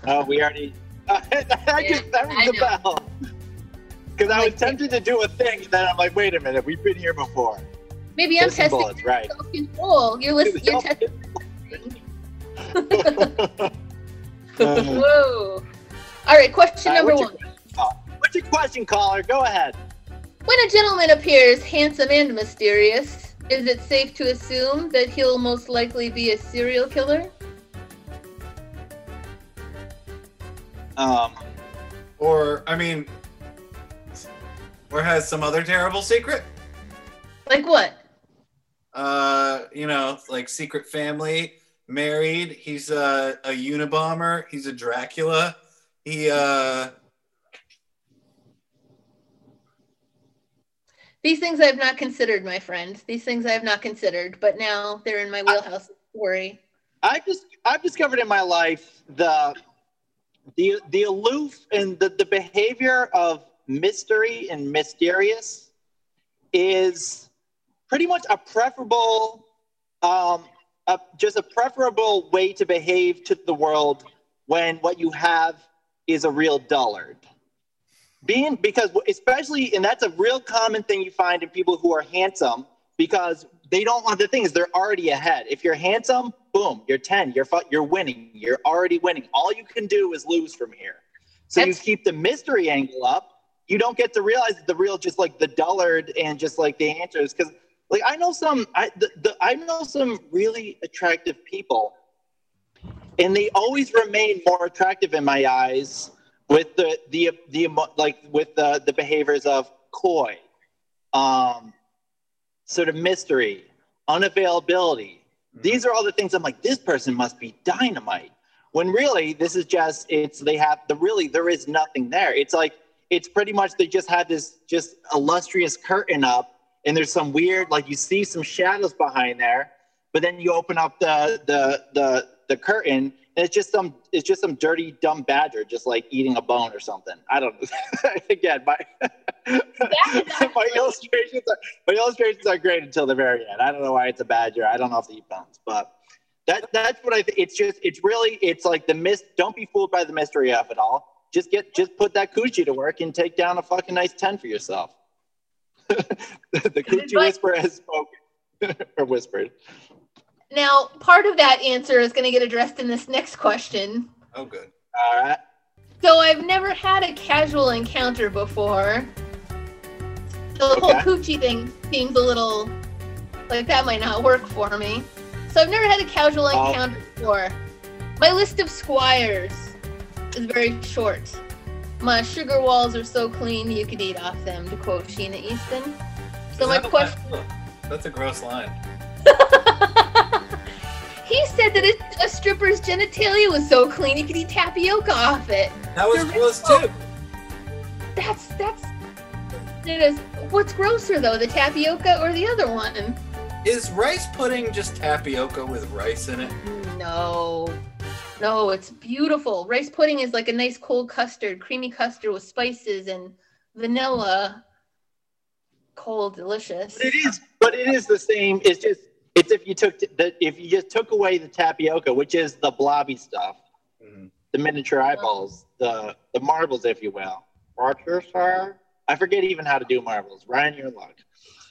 Oh, we already. I just, that I rings a bell. Because I was tempted to do a thing, and then I'm like, wait a minute, we've been here before. Maybe I'm testing bullets, right. self-control. You're listening. You're testing. Whoa. All right, question all right, number what's one. your? What's your question, caller? Go ahead. When a gentleman appears handsome and mysterious, is it safe to assume that he'll most likely be a serial killer? Um, Or, I mean, or has some other terrible secret? Like what? Uh, you know, like secret family, married. He's a, a Unabomber. He's a Dracula. He, uh, These things I have not considered, my friend. These things I have not considered, but now they're in my wheelhouse. Worry. I just I've discovered in my life the the the aloof and the, the behavior of mystery and mysterious is pretty much a preferable um a, just a preferable way to behave to the world when what you have is a real dullard. Being because especially and that's a real common thing you find in people who are handsome because they don't want the things they're already ahead. If you're handsome boom you're 10 you're you're winning you're already winning. All you can do is lose from here. So That's- you keep the mystery angle up you don't get to realize the real just like the dullard and just like the answers because like i know some i the, the, i know some really attractive people and they always remain more attractive in my eyes with the the the like with the the behaviors of coy um sort of mystery unavailability. These are all the things i'm like this person must be dynamite when really this is just it's they have the really there is nothing there. It's like it's pretty much they just had this just illustrious curtain up and there's some weird like you see some shadows behind there but then you open up the the the the curtain and it's just some it's just some dirty dumb badger just like eating a bone or something i don't again my my illustrations are my illustrations are great until the very end i don't know why it's a badger i don't know if they eat bones but That that's what I think. It's just it's really it's like the mist. Don't be fooled by the mystery of it all. Just get just put that coochie to work and take down a fucking nice ten for yourself. the coochie advice. whisperer has spoken or whispered. Now, part of that answer is going to get addressed in this next question. Oh, good. All right. So I've never had a casual encounter before. So the whole coochie thing seems a little like that might not work for me. So I've never had a casual Oh. encounter before. My list of squires is very short. My sugar walls are so clean you could eat off them, to quote Sheena Easton. So Is my that question That's a gross line. He said that a, a stripper's genitalia was so clean you could eat tapioca off it. That was You're gross too. That's that's it is. What's grosser though, the tapioca or the other one? Is rice pudding just tapioca with rice in it? No, no, it's beautiful. Rice pudding is like a nice cold custard, creamy custard with spices and vanilla. Cold, delicious. But it is, but it is the same. It's just, it's if you took the, if you just took away the tapioca, which is the blobby stuff, Mhm. the miniature eyeballs, the the marbles, if you will. Rochester. I forget even how to do marbles. Ryan, your luck.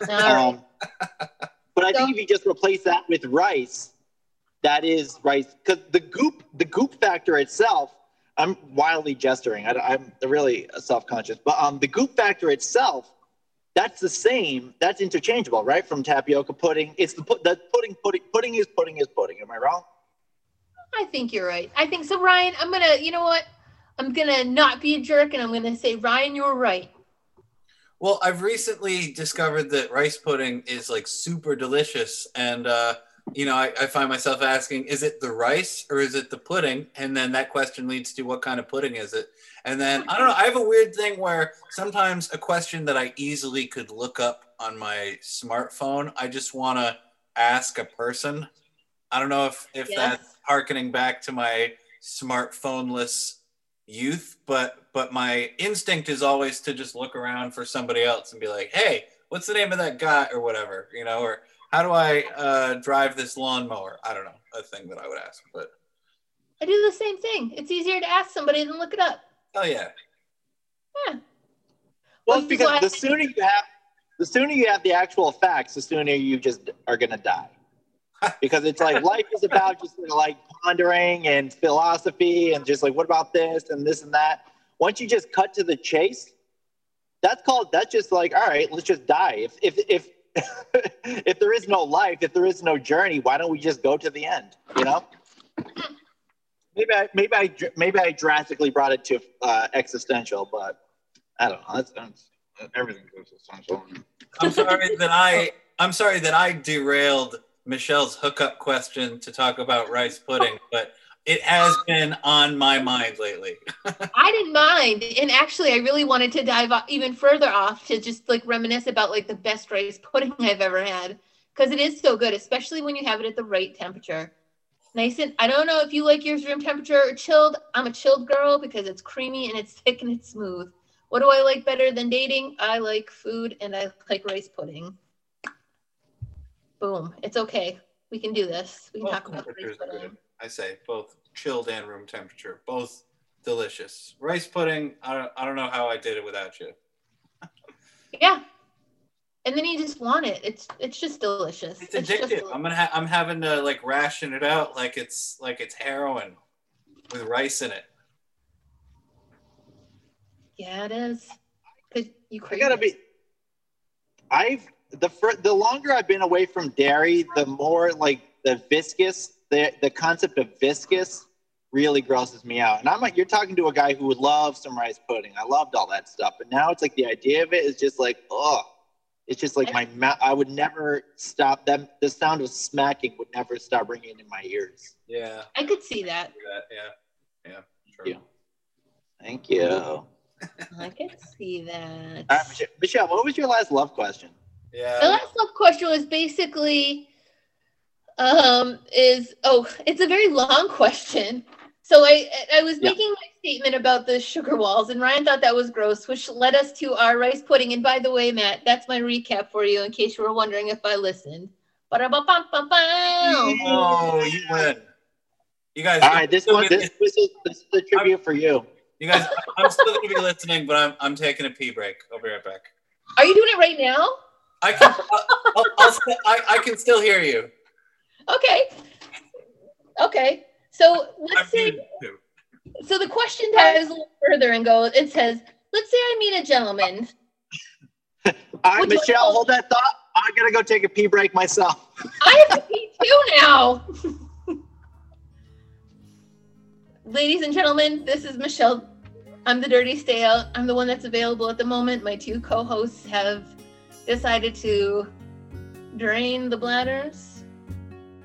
Um, but I think if you just replace that with rice, that is rice. Because the goop, the goop factor itself, I'm wildly gesturing. I, am really self-conscious, but um, the goop factor itself, that's the same. That's interchangeable, right? From tapioca pudding, it's the the pudding. Pudding, pudding is pudding is pudding. Am I wrong? I think you're right. I think so, Ryan. I'm gonna. You know what? I'm gonna not be a jerk, and I'm gonna say, Ryan, you're right. Well, I've recently discovered that rice pudding is like super delicious. And, uh, you know, I, I find myself asking, is it the rice or is it the pudding? And then that question leads to what kind of pudding is it? And then I don't know, I have a weird thing where sometimes a question that I easily could look up on my smartphone, I just want to ask a person. I don't know if, if Yes. that's harkening back to my smartphoneless youth, but but my instinct is always to just look around for somebody else and be like, hey, what's the name of that guy or whatever, you know, or how do I uh, drive this lawnmower? I don't know, a thing that I would ask, but I do the same thing. It's easier to ask somebody than look it up. oh yeah, Yeah. Well, Which because why- the sooner you have, the sooner you have the actual facts, the sooner you just are gonna die. Because it's like life is about just like pondering and philosophy and just like what about this and this and that. Once you just cut to the chase, that's called that's just like all right, let's just die. If if if if there is no life, if there is no journey, why don't we just go to the end? You know. Maybe I maybe I maybe I drastically brought it to uh, existential, but I don't know. That's, that's everything's existential. I'm sorry that I I'm sorry that I derailed Michelle's hookup question to talk about rice pudding, but it has been on my mind lately. I didn't mind, and actually, I really wanted to dive even further off to just like reminisce about like the best rice pudding I've ever had because it is so good, especially when you have it at the right temperature. Nice and I don't know if you like yours room temperature or chilled. I'm a chilled girl because it's creamy and it's thick and it's smooth. What do I like better than dating? I like food and I like rice pudding. Boom. It's okay. We can do this. We can Both talk about rice pudding. good. I say both chilled and room temperature, both delicious. Rice pudding, I don't, I don't know how I did it without you. Yeah. And then you just want it. It's it's just delicious. It's just addictive. del- I'm gonna ha- I'm having to like ration it out like it's like it's heroin with rice in it. yeah, it is. Cause you I gotta it. be. I've the fir- the longer I've been away from dairy, the more like the viscous the the concept of viscous really grosses me out. And I'm like, you're talking to a guy who would love some rice pudding. I loved all that stuff, but now it's like the idea of it is just like, oh, it's just like my mouth. I would never stop them. The sound of smacking would never stop ringing in my ears. Yeah, I could see that. that, yeah, yeah. True. Yeah. Thank you. I could see that. right, Michelle, Michelle, what was your last love question? Yeah. The last love question was basically um is oh it's a very long question so i i was Yeah. making my statement about the sugar walls and ryan thought that was gross which led us to our rice pudding and by the way matt that's my recap for you in case you were wondering if i listened Oh, you win. You guys. All right, this one, this, this is this is the tribute for you. You guys, I'm still going to be listening, but I'm, I'm taking a pee break. I'll be right back. Are you doing it right now? I can, I'll, I'll, st- I, I can still hear you. Okay. Okay. So let's say muted too. so the question dives a little further and goes it says, let's say I meet a gentleman. All right, Would Michelle, like- hold that thought. I'm gonna go take a pee break myself. I have to pee too now. Ladies and gentlemen, this is Michelle. I'm the dirty stay out. I'm the one that's available at the moment. My two co-hosts have decided to drain the bladders,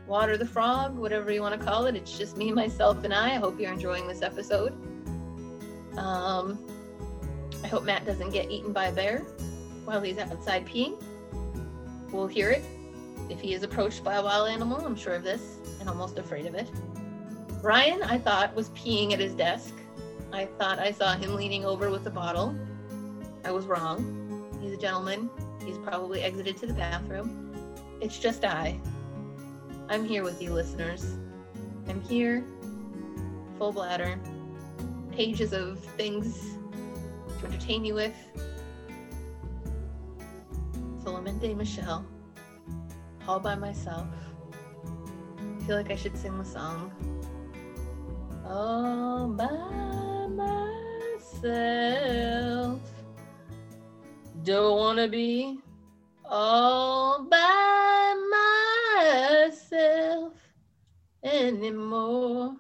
water the frog, whatever you want to call it. It's just me, myself, and I. I hope you're enjoying this episode. Um, I hope Matt doesn't get eaten by a bear while he's outside peeing. We'll hear it if he is approached by a wild animal. I'm sure of this and almost afraid of it. Ryan, I thought, was peeing at his desk. I thought I saw him leaning over with a bottle. I was wrong. He's a gentleman. He's probably exited to the bathroom. It's just I. I'm here with you, listeners. I'm here, full bladder, pages of things to entertain you with. Solamente Michelle, all by myself. I feel like I should sing the song. All by myself. Don't wanna be all by myself anymore.